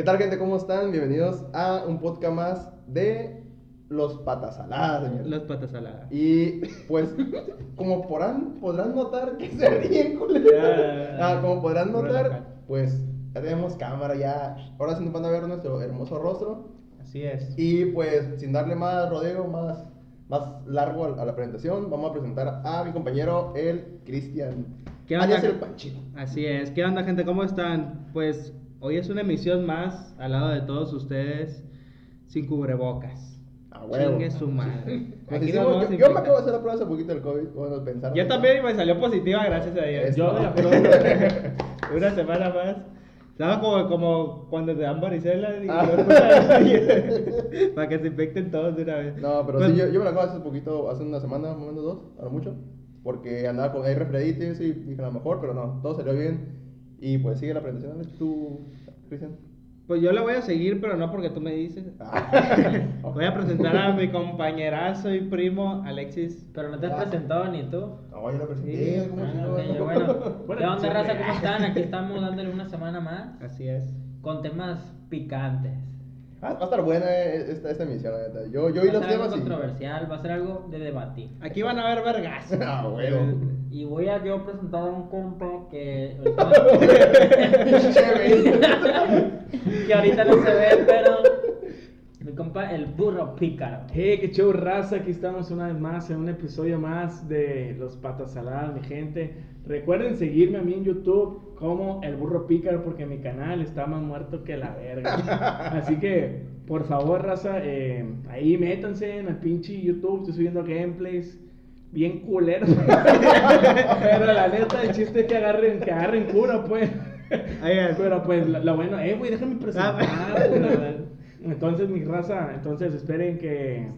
¿Qué tal, gente? ¿Cómo están? Bienvenidos a un podcast más de Los Patas Saladas, señor. Las patas saladas. Y pues, como podrán, podrán notar que se ríen, culero. Ah, como podrán notar, pues ya tenemos cámara ya. Ahora sí nos van a ver nuestro hermoso rostro. Así es. Y pues, sin darle más rodeo, más, más largo a, a la presentación, vamos a presentar a mi compañero, el Cristian. ¿Qué onda? alias el Panchito. Así es. ¿Qué onda, gente? ¿Cómo están? Pues hoy es una emisión más al lado de todos ustedes sin cubrebocas. A huevo. Chingue su madre. Aquí hicimos- yo, yo me acabo de hacer la prueba hace poquito del COVID. Bueno, pensaron. Yo también me salió positiva, gracias a Dios. Yo la prueba. Una semana más. Estaba como, como cuando te dan varicela y Ah. para que se infecten todos de una vez. No, pero Pues, sí, yo, yo me la acabo de hacer hace poquito, hace una semana, más o menos dos, a lo mucho. Porque andaba con ahí eso, y dije a lo mejor, pero no, todo salió bien. Y pues sigue la presentación, ¿ves tú, Cristian? Pues yo la voy a seguir, pero no porque tú me dices. Voy a presentar a mi compañerazo y primo Alexis. Pero no te has Ah. presentado ni tú. No, yo lo presenté, Sí, ¿cómo Ah, chingado? ok, yo, bueno, Bueno, ¿qué onda, sí, raza? ¿Cómo están? Aquí estamos dándole una semana más Así es. con temas picantes. Ah, va a estar buena eh, esta, esta emisión, la neta. Yo, yo va vi a los ser algo temas y... controversial, va a ser algo de debatir. Aquí van a ver vergas. Ah, huevo. Y voy a yo presentar a un compa que que ahorita no se ve, pero mi compa el burro pícaro. Hey, qué show raza, aquí estamos una vez más en un episodio más de Los Patas Saladas, mi gente. Recuerden seguirme a mí en YouTube como El Burro Pícaro porque mi canal está más muerto que la verga. Así que, por favor, raza, eh, ahí métanse en el pinche YouTube, estoy subiendo gameplays bien culeros. Pero la neta, el chiste es que agarren, que agarren cura, pues. Pero pues, lo, lo bueno, eh, güey, déjame presentar. Entonces, mi raza, entonces esperen que.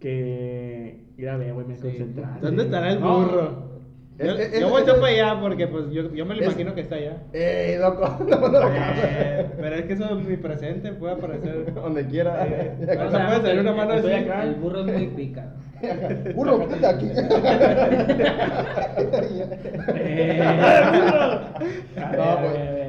Que. Mira, ve, güey, me Sí. concentraste. ¿Dónde estará el No. burro? Es- Yo, es- yo es- volteo es- para allá porque pues yo, yo me lo es- imagino que está allá. ¡Ey, loco! No la cámara. Eh, pero es que eso es mi presente, puede aparecer. Donde quiera. Eh, o sea, puede salir una mano así. acá. El burro es muy pícaro. Burro, quítate aquí. Eh, No, pues, eh,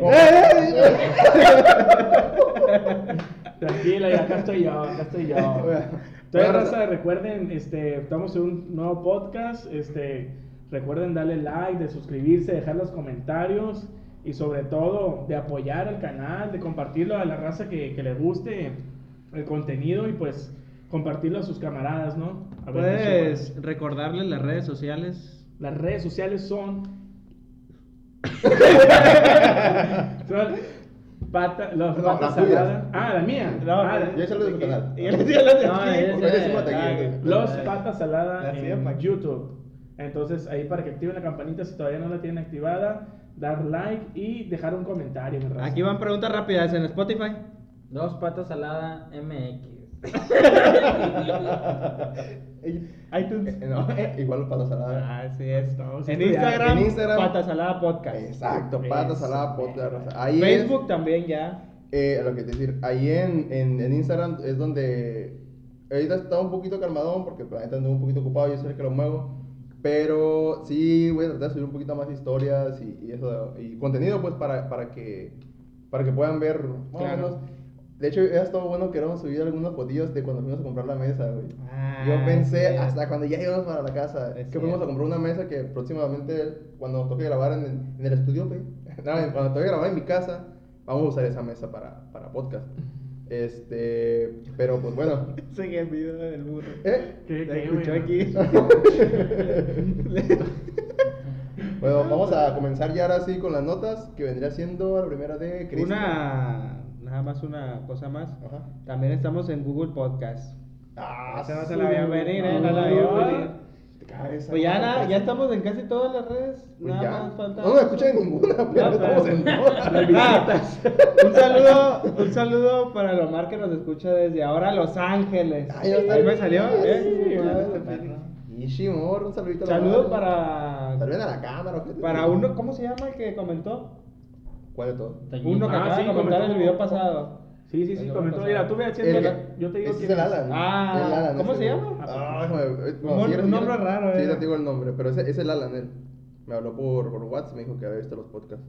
Tranquila, ya acá estoy yo, acá estoy yo. Entonces, raza, recuerden, este, estamos en un nuevo podcast, este, recuerden darle like, de suscribirse, dejar los comentarios y sobre todo de apoyar el canal, de compartirlo a la raza que, que le guste el contenido y pues compartirlo a sus camaradas, ¿no? A ver, Puedes recordarles las redes sociales. las redes sociales son. son pata, los No, patas las tuyas. saladas. Ah, la mía. No, Ah, la- Yo hice lo de tu canal. Y él decía las de No, aquí. él Porque decía- decimos de aquí, güey. Los patas saladas en. YouTube. Entonces, ahí para que activen la campanita si todavía no la tienen activada, dar like y dejar un comentario. Aquí van preguntas rápidas en Spotify. Dos patas salada MX. iTunes. Eh, No, igual para salada. Así es. No, sí en, Instagram, en Instagram, Podcast. Exacto, pata Eso, salada, güey. podcast. raza. Ahí Facebook es, también ya. eh, lo que te decir, ahí en, en, en Instagram es donde ahorita está un poquito calmadón porque la neta ando un poquito ocupado, yo soy el que lo muevo. Pero sí voy a tratar de subir un poquito más historias y, y eso y contenido pues para, para que para que puedan ver más o Claro. menos. De hecho, ha estado bueno que hemos subido algunos fotillos de cuando fuimos a comprar la mesa, güey. Ah, Yo pensé sí. hasta cuando ya íbamos para la casa Es que fuimos a cierto. comprar una mesa que próximamente cuando nos toque grabar en el, en el estudio, güey, no, cuando toque grabar en mi casa, vamos a usar esa mesa para, para podcast. Este, pero pues bueno. Sigue el video del burro. ¿Eh? ¿Qué- qué, escuchó aquí. Bueno, vamos a comenzar ya ahora sí con las notas, que vendría siendo la primera de Cristian. Una, nada más una cosa más. Ajá. También estamos en Google Podcast. Ah, Esa no se la veían venir, eh, no la veían venir. Te caes, Pues ya, nada, pues. ya estamos en casi todas las redes. Pues nada ya. más falta. No me escuchan en ninguna, pero No, estamos en todas. Un saludo, un saludo para Lomar que nos escucha desde ahora Los Ángeles. Ah. Ahí me salió, ¿eh? Sí, un saludito a madre. para Saluden a la cámara, ojete. para uno, ¿cómo se llama el que comentó? ¿Cuál de todos? Uno que Ah, acaba sí, de comentar en el video pasado. Sí, sí, sí, comentó. Mira, tú ve haciendo. El- Yo te digo ese es el Alan. Ah, El Alan, ¿cómo se llama? Ah, déjame ver. Un nombre raro, Sí, eh. le digo el nombre, pero ese es el Alan, él. Me habló por, por WhatsApp, me dijo que había visto los podcasts.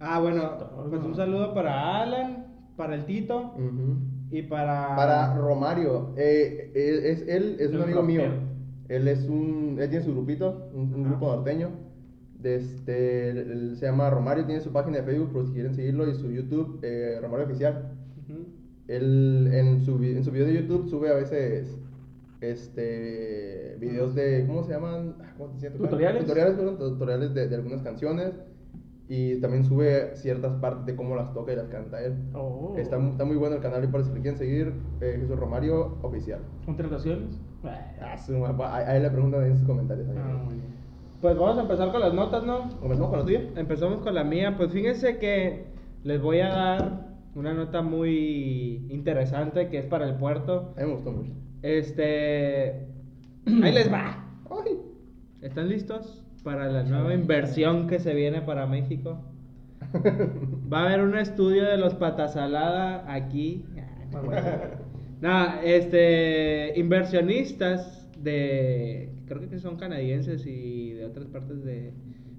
Ah, bueno, pues un saludo para Alan, para el Tito Ujú. y para... Para Romario, eh, eh, es, él es un amigo mío. Él es un, él tiene su grupito, un, un grupo norteño. Este, él- él se llama Romario, tiene su página de Facebook por si quieren seguirlo y su YouTube, eh, Romario Oficial. Ujú. Él en su, en su video de YouTube sube a veces este videos de ¿cómo se llaman? Ah, ¿Cómo te siento? ¿Tutoriales? Tutoriales, tutoriales de, de algunas canciones y también sube ciertas partes de cómo las toca y las canta él. Oh. Está, está muy bueno el canal y para si le quieren seguir, eh, Jesús Romario oficial. ¿Contrataciones? Ah, a, a él le preguntan en sus comentarios. ahí. Ah, muy bien. Pues vamos a empezar con las notas, ¿no? ¿Comenzamos con la tuya? Empezamos con la mía. Pues fíjense que les voy a dar una nota muy interesante que es para el puerto. A mí me gustó mucho. Este. Ahí les va. Ay. ¿Están listos para la nueva inversión que se viene para México? Va a haber un estudio de los patasalada aquí. Nada, este, inversionistas de, creo que son canadienses y de otras partes de,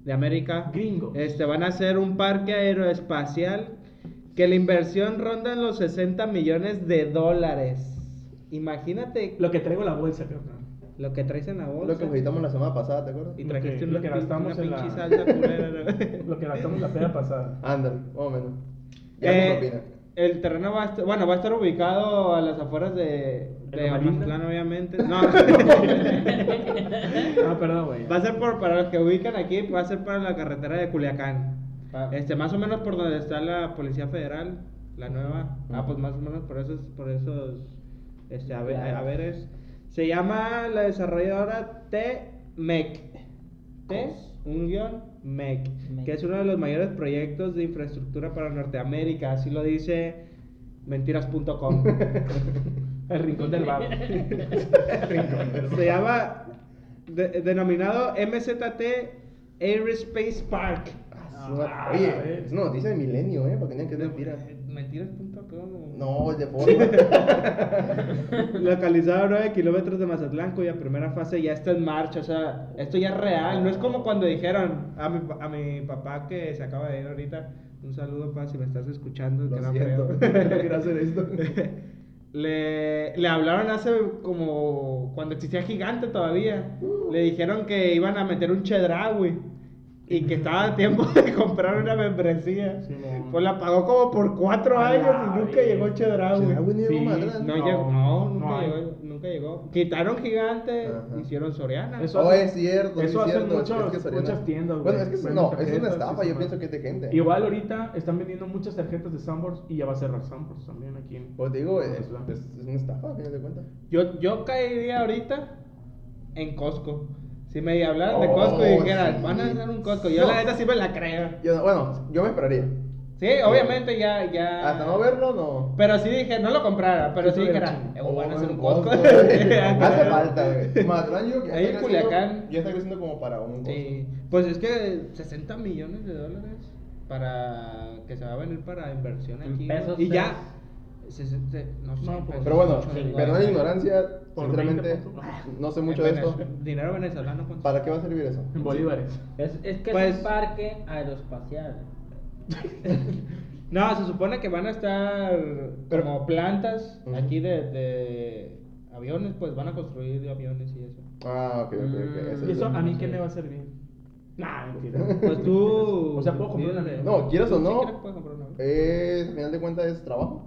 de América. Gringos. Este, van a hacer un parque aeroespacial que la inversión ronda en los 60 millones de dólares. Imagínate Lo que traigo en la bolsa, cabrón. lo que traes en la bolsa. Lo que editamos la semana pasada, ¿te acuerdas? Y Lo trajiste que- una, lo que gastamos una en la- pinche salsa. Lo que gastamos la peda pasada. Ándale, más o menos. Ya Eh. El terreno va a estar, bueno, va a estar ubicado a las afueras de, ¿En de obviamente. No, Ah, perdón, güey. va a ser por, para los que ubican aquí, va a ser para la carretera de Culiacán. Ah. Este, más o menos por donde está la Policía Federal, la nueva. Ah, pues más o menos por esos, por esos, este, a ver, a ver es. Se llama la desarrolladora T-MEC. T, un guion, MEC, MEC. que es uno de los mayores proyectos de infraestructura para Norteamérica, así lo dice mentiras.com. El rincón del bar. Se llama de- denominado MZT Aerospace Park. Ah, Ah, Oye, eh. es una noticia de milenio, ¿eh? Para que no es mentira. Mentiras.com. No, de forma. Localizado a 9 kilómetros de Mazatlán, cuya primera fase ya está en marcha. O sea, esto ya es real. No es como cuando dijeron a mi, a mi papá que se acaba de ir ahorita. Un saludo, pa, si me estás escuchando. Lo que no siento, creo. no quiero hacer esto. Le, le hablaron hace como cuando existía Gigante todavía. Le dijeron que iban a meter un Chedraui y que estaba a tiempo de comprar una membresía. Sí, no. Pues la pagó como por cuatro A años y nunca vez. llegó Chedraui. ¿Será buen Sí? No, No, llegó, no, nunca, llegó, nunca llegó. Quitaron Gigante, Ajá. hicieron Soriana. Eso Oh, hace- es cierto, eso es hacen muchos- es que Soriana- muchas tiendas, Bueno, güey. es que es- Venden no, es una estafa, yo pienso que es de gente. Igual ahorita están vendiendo muchas tarjetas de Sanborns y ya va a cerrar Sanborns también aquí en... Pues digo, es, Mazatlán. es, es una estafa, a fin de cuentas. Yo, yo caería ahorita en Costco. Si me hablaran de Oh, Costco y dijeran, sí. van a hacer un Costco, yo No. la neta sí me la creo. Yo, bueno, yo me esperaría. Sí, obviamente ya, ya. Hasta no verlo, no. Pero sí dije, no lo comprara, pero sí dijera, eh, van a hacer un Oh, Costco. Hace falta, güey. Mazatlán yo que Ahí está en creciendo- Culiacán. Ya está creciendo como para un Costco. Sí, pues es que 60 millones de dólares para que se va a venir para inversión En aquí. pesos y ya. Es- se- se- se- no sé, No, pues, Pero bueno, perdón la ignorancia, sinceramente, 20 puntos. no sé mucho de esto. Dinero venezolano. ¿cuánto? ¿Para qué va a servir eso? En bolívares. Es, es que Pues- es un parque aeroespacial. No, se supone que van a estar Pero- como plantas aquí de, de aviones, pues van a construir aviones y eso. Ah, ok, ok, ok. Mm. Eso ¿Y es eso a mí qué me va a servir? Nah, mentira. Pues tú. O sea, ¿puedo comprar una No, quieras o no, quieres, puedes comprar una. Es, al final de cuentas, es trabajo.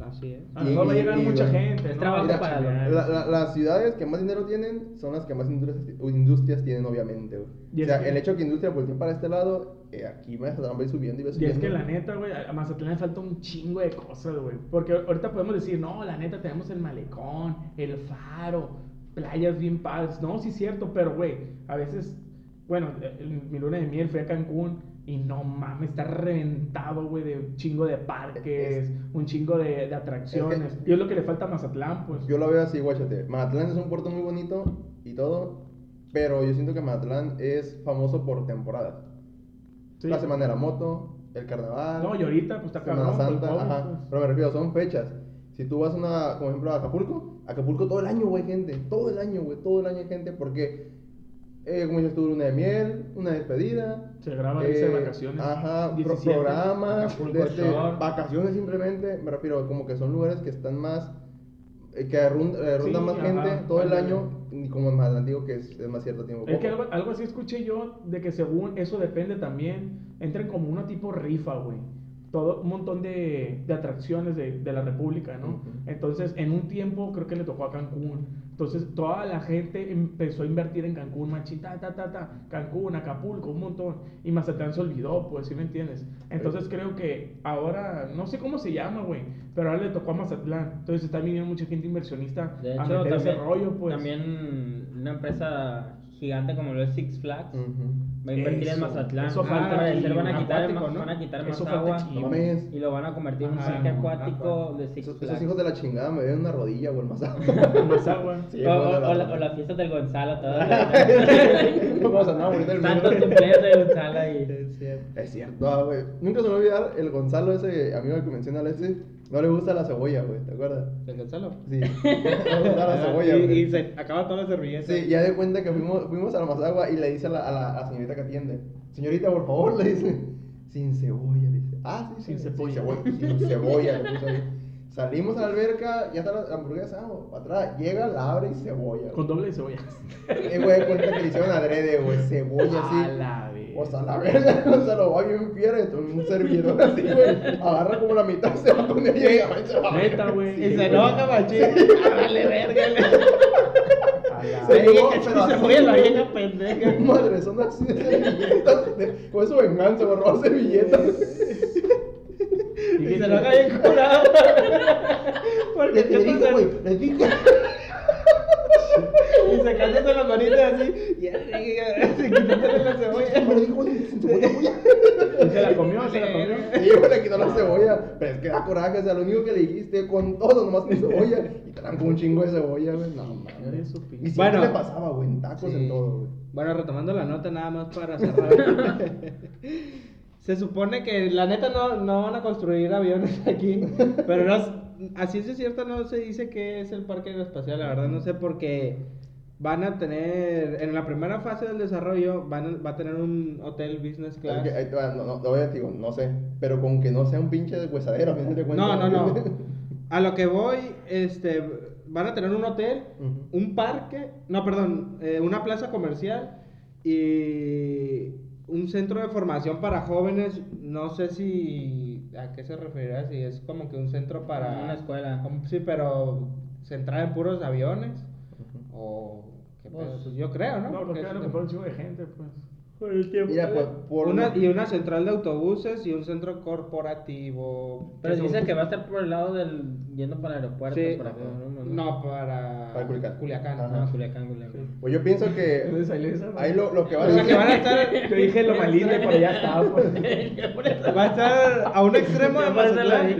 Así es. A lo mejor va a llegar Y- y- mucha y- gente. Es ¿no? trabajo Mira, para. La- la- las ciudades que más dinero tienen son las que más industrias, industrias tienen, obviamente, güey. Y O sea, que- el hecho que industria voltee para este lado, eh, aquí Mazatlán va a ir subiendo y va Y subiendo. es que la neta, güey, a Mazatlán le falta un chingo de cosas, güey. Porque ahorita podemos decir, no, la neta tenemos el malecón, el faro, playas bien padres. No, sí es cierto, pero, güey, a veces, bueno, mi luna de miel fui a Cancún y no mames, está reventado, güey, de un chingo de parques, un chingo de, de atracciones. Es que- y es lo que le falta a Mazatlán, pues. Yo lo veo así, guáchate. Mazatlán es un puerto muy bonito y todo, pero yo siento que Mazatlán es famoso por temporadas. Sí. La semana de la moto, el carnaval. No, y ahorita, pues está Semana cabrón. por Santa, COVID, ajá. pues. Pero me refiero, son fechas. Si tú vas una, como ejemplo, a Acapulco, Acapulco todo el año, güey, gente. Todo el año, güey, todo el año hay gente porque eh, como dices tú, una de miel, una despedida. Se graba irse de vacaciones. Ajá, pro- 17. programas, Acapulco de este, vacaciones simplemente, me refiero, como que son lugares que están más, eh, que arrun- eh, rondan Sí, más ajá, gente todo el año, y como más digo que es, es más cierto tiempo. Es que poco. algo, algo así escuché yo de que según eso depende también, entran como una tipo rifa, güey. Todo un montón de, de atracciones de, de la República, ¿no? Ujú. Entonces, en un tiempo creo que le tocó a Cancún. Entonces, toda la gente empezó a invertir en Cancún, machín, ta, ta, ta, ta, Cancún, Acapulco, un montón. Y Mazatlán se olvidó, pues, ¿sí me entiendes? Entonces, creo que ahora, no sé cómo se llama, güey, pero ahora le tocó a Mazatlán. Entonces, está viniendo mucha gente inversionista De a hecho, meter ese también, rollo, pues. también una empresa gigante como lo es Six Flags Ujú. va a invertir en Eso, Mazatlán. eso Ah, falta al aquí, van a quitar, acuático, más, ¿no? van a quitar Eso más agua y lo van a convertir en un parque acuático de Six Flags. esos hijos de la chingada me ven una rodilla, güey, más Más agua. Sí, o, o- o la- o la fiesta del Gonzalo. Vamos a andar ahorita el Tantos cumpleaños de Gonzalo ahí. Es cierto, ah, güey. Nunca se me va a olvidar el Gonzalo, ese amigo que menciona Alexis. No le gusta la cebolla, güey, ¿te acuerdas? ¿El Gonzalo? Sí. No le gusta la Ah, cebolla, y, güey. y se acaba toda la servilleta. Sí, ya de cuenta que fuimos, fuimos a la Mazagua y le dice a la, a la, a la señorita que atiende: Señorita, por favor, le dice, sin cebolla. Le dice, ah, sí, Sin sí, cebolla. Sin cebolla. Sin cebolla le puso ahí. Salimos a la alberca, ya está la hamburguesa, vamos, para atrás. Llega, la abre y cebolla. Con doble de cebolla. Y güey, de cuenta que le hicieron adrede, güey, cebolla así. A la. O sea, la verga, Gonzalo va bien fiera, entonces un servidor así, güey, agarra como la mitad, se va con ella y se va. Neta, güey. Y se enoja, machín. Dale, verga. A Se que pero se fue la güey. vieja pendeja. Madre, son así de servilletas. Con su venganza, me robó servilletas. Y se enoja bien curado. Porque Les ¿qué dije, pasa? güey, les dije. Y sacándose las manitas así. Y así, así, quitándole la Me cebolla. lo dijo sin cebolla, güey. Y se la comió, se la comió. Sí, güey, le quitó la cebolla. Pero es que da coraje, o sea, lo único que le dijiste con todo, nomás con cebolla. Y te dan con un chingo de cebolla, güey. No, mames. Y siempre Bueno. le pasaba, güey, en tacos, en todo, güey. Bueno, retomando la nota nada más para cerrar. Se supone que la neta no, no van a construir aviones aquí, pero no, así es cierto, no se dice que es el parque aeroespacial, la verdad no sé porque van a tener, en la primera fase del desarrollo van a- va a tener un hotel business Es class. que, va, no, no, no, digo, no sé. Pero con que no sea un pinche huesadero, a fin de cuentas. No, no, no. A lo que voy, este, van a tener un hotel, un parque, no, perdón, eh, una plaza comercial y un centro de formación para jóvenes. No sé si a qué se referirá, si es como que un centro para una escuela. como- sí, pero centrada en puros aviones o qué Pues, pedo, pues yo creo, ¿no? No, porque era lo que fue un chingo de gente, pues. Mira, pues, por. una, y una central de autobuses y un centro corporativo. Pero se dice ocupa- que va a estar por el lado del. yendo para el aeropuerto. Sí, por acá, ¿no? No, para, Para Culiacán. Culiacán. Ajá. Ah, Culiacán, Culiacán. Pues yo pienso que. ¿Dónde salió esa? Ahí lo, lo que O van a sea, que van a estar, Yo dije lo malín, pero ya estaba, pues. va a estar a un extremo de Por Mazatlán.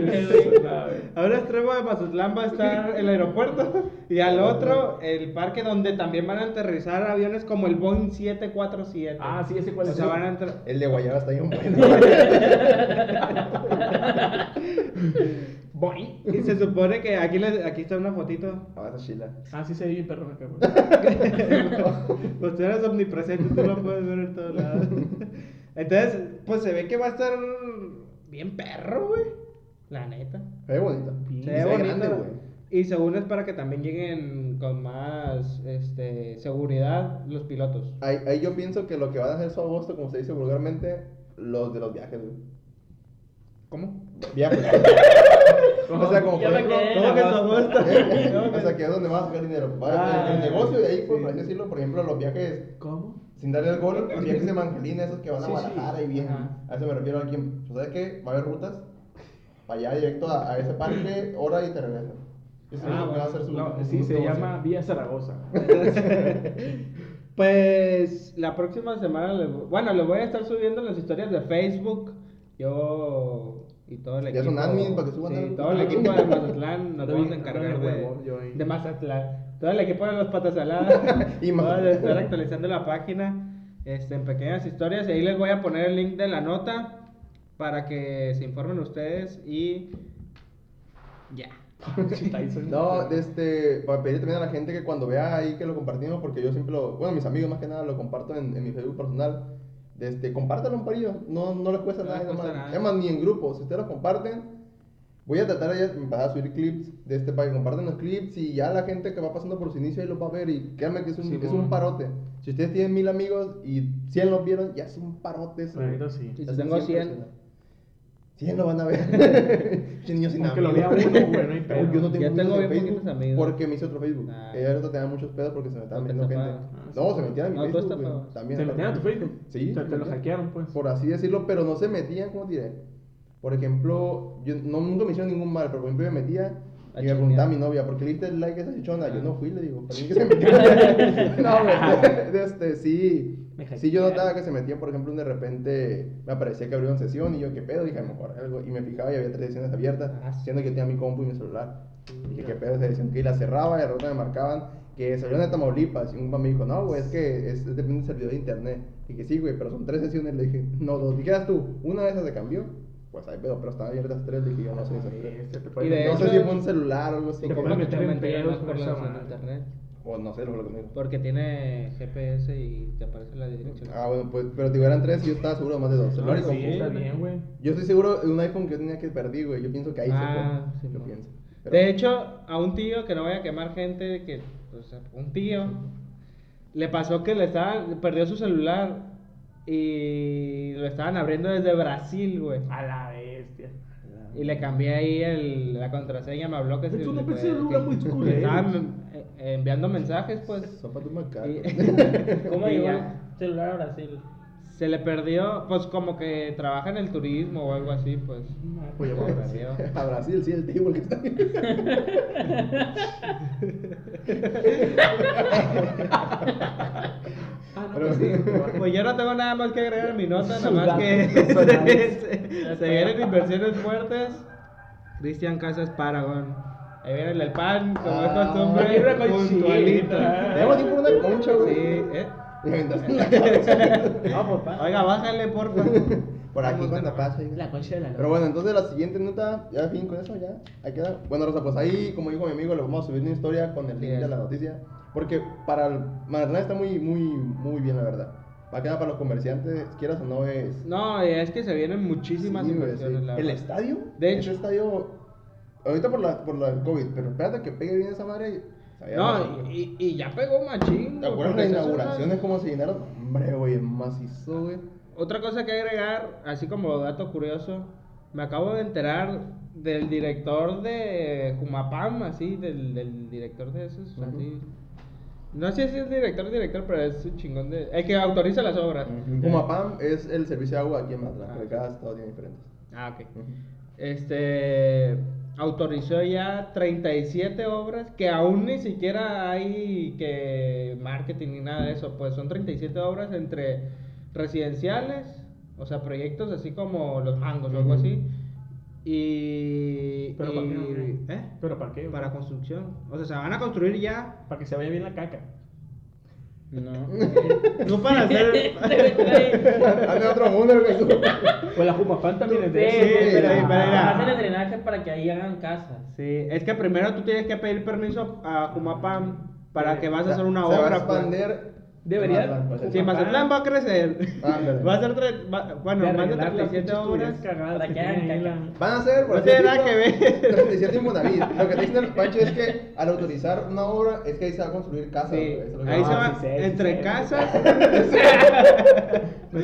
A un extremo de Mazatlán va a estar el aeropuerto y al otro el parque donde también van a aterrizar aviones como el Boeing 747. Ah, sí, ese cuál O es. sea, van a entrar. El de Guayaba está bien bueno. Boing. Y se supone que aquí, les- aquí está una fotito. Ah, esa chila. Ah, sí se ve bien perro acá, güey. Pues tú eres omnipresente, tú lo puedes ver en todos lados. Entonces, pues se ve que va a estar bien perro, güey. La neta. Se ve bonito. Sí, Se Y ve bonito. grande, güey. Y según es para que también lleguen con más este, seguridad los pilotos. Ahí, ahí yo pienso que lo que van a hacer su agosto, como se dice vulgarmente, los de los viajes, güey. ¿Cómo? Viajes. o sea, como en ¿Cómo que? ¿eh? o sea, que es donde vas a sacar dinero. Va, Ah, el, el negocio de ahí, pues, sí. por así decirlo, por ejemplo, los viajes, ¿Cómo? sin darle el gol, los viajes de Mangelina, esos que van a Sí, sí. Guadalajara y vienen. Ajá. A eso me refiero a alguien. ¿Sabes qué? Va a haber rutas para allá directo a, a ese parque, hora y te regresas. Eso es Ah, lo que va a hacer su. No, sí, se llama Vía Zaragoza. Pues la próxima semana, bueno, les voy a estar subiendo las historias de Facebook. Yo y todo el Ya equipo. son admin para que suban sí, todo el equipo de Mazatlán nos vamos a encargar de, de Mazatlán. Todo el equipo de los patas saladas. Y y Mazatlán. de estar actualizando la página este, en pequeñas historias. Y ahí les voy a poner el link de la nota para que se informen ustedes y Ya. Tyson. No, este, para pedir también a la gente que cuando vea ahí que lo compartimos, porque yo siempre lo, bueno, mis amigos más que nada lo comparto en, en mi Facebook personal, este, compártanlo un parillo, no, no les cuesta No nada, les cuesta nomás. nada. Además, ni en grupo, si ustedes lo comparten, voy a tratar de empezar a subir clips de este para que compartan los clips y ya la gente que va pasando por su inicio ahí lo va a ver y créanme que es un, Sí, es bueno. un parote. Si ustedes tienen mil amigos y 100 los vieron, ya es un parote eso. Neta sí. Si tengo son 100. 100 lo van a ver. Pinche niños sin Aunque lo amigos. vea uno, güey, no hay pedo. Yo no tengo Ya tengo amigos en bien Facebook poquitos amigos. Porque me hice otro Facebook. Ah. Eh, ahorita tenía muchos pedos porque se me estaban metiendo gente. Ah, No, sí. se metían a mi No, tú Facebook. güey. estafabas. También. ¿Te metían a tu Facebook? Sí. Te lo hackearon, pues. Por así decirlo, pero no se metían, ¿cómo diré? Por ejemplo, yo no, nunca me hicieron ningún mal, pero por ejemplo yo me metía A y me preguntaba a mi novia, ¿por qué le diste el like a esa chichona? Yo Ah. no fui, le digo, ¿para mí que se metió? no, güey, este, sí. Sí, yo notaba que se metían, por ejemplo, de repente me aparecía que abrieron sesión y yo, ¿qué pedo? Dije, a lo mejor algo. Y me fijaba y había tres sesiones abiertas, Ah, sí. siendo que tenía mi compu y mi celular. Dije, ¿qué pedo esa edición? Que y la cerraba y de repente me marcaban que salieron de Tamaulipas. Y un compa me dijo, no, güey, es que es, es- depende del servidor de internet. Dije, sí, güey, pero son tres sesiones. Le dije, no, dos. Dijeras tú, una de esas se cambió. Pues ahí pedo, pero estaban abiertas tres. Le dije, yo no sé esas tres. Este, te Y de No hecho- sé si fue un celular o algo así. Te que- Mucho meter en internet. O no sé lo que me dijo. Porque tiene GPS y te aparece la dirección. Ah, bueno, pues, pero digo, eran tres y yo estaba seguro de más de dos. Celular y Ah, sí. Está bien, güey. Yo estoy seguro de un iPhone que yo tenía que perdí, güey. Yo pienso que ahí Ah, se sí, fue. Yo mo. pienso. Pero- De hecho, a un tío que no vaya a quemar gente, que, o sea, un tío le pasó que le estaba, perdió su celular y lo estaban abriendo desde Brasil, güey. A la bestia. Y le cambié ahí el, la contraseña, me habló que se- que- muy que culera. estaban eh, enviando mensajes, pues. Sopa de macaco. y- ¿Cómo llegó el celular a Brasil? Se le perdió, pues como que trabaja en el turismo o algo así, pues. Pues Se ya le fue. perdió. A Brasil, sí, el el que está ahí. Ah, no, pues sí. Pues yo no tengo nada más que agregar en mi nota, nada más que se, vienen inversiones fuertes. Cristian Casas Paragon. Ahí viene el pan, como es Ah, costumbre, una conchita. puntualito. Tenemos tiempo para una concha, güey. Sí, ¿eh? No, por pan. Oiga, bájale, porfa. Por aquí cuando ahí. La concha de la Pero bueno, entonces la siguiente nota, ya fin con eso, ya. Ahí queda. Bueno, Rosa, pues ahí, como dijo mi amigo, le vamos a subir una historia con el link de la noticia. Porque para el Mazatlán está muy, muy, muy bien, la verdad. Va a quedar para los comerciantes, quieras o no, es. No, es que se vienen muchísimas Sí, inversiones, sí. la El estadio, De hecho. estadio, ahorita por la, por la COVID, pero espérate que pegue bien esa madre. No, y, y ya pegó machín. ¿Te acuerdas esas son inauguraciones las- cómo se llenaron? Hombre, güey, es macizo, güey. Otra cosa que agregar, así como dato curioso, me acabo de enterar del director de Jumapam, así, del, del director de esos, Ujú. así. No sé si es director director, pero es un chingón de... El que autoriza las obras. Pumapam es el servicio de agua aquí en Mazatlán, Ah, porque sí. cada estado tiene diferentes. Ah, ok. Este autorizó ya 37 obras que aún ni siquiera hay que marketing ni nada de eso, pues son 37 obras entre residenciales, o sea, proyectos así como los mangos o algo así. Y, ¿Pero para qué? ¿eh? ¿Pero para qué? Para construcción. O sea, se van a construir ya. Para que se vaya bien la caca. No. no para hacer Hazme otro mundo, güey. Pues la Jumapán también es de Sí, eso. sí, güey. pero- pero era- Hacen el drenaje para que ahí hagan casas. Sí, es que primero tú tienes que pedir permiso a Jumapam para que vas a hacer una se obra. va a pues. Debería- Mazatlán, pues, Sí. Mazatlán va a crecer. Va a ser, va- bueno, De más de arreglar las 37 pinches obras. tuberías cagadas Para que que hagan tiene ahí caca. la- Van a ser, por No así tiene nada decirlo, que ver. 37 Infonavit. Lo que te dice el Pancho es que al autorizar una obra es que ahí se va a construir casa. Sí, eso ahí se a va, sí sé, sí entre casas, No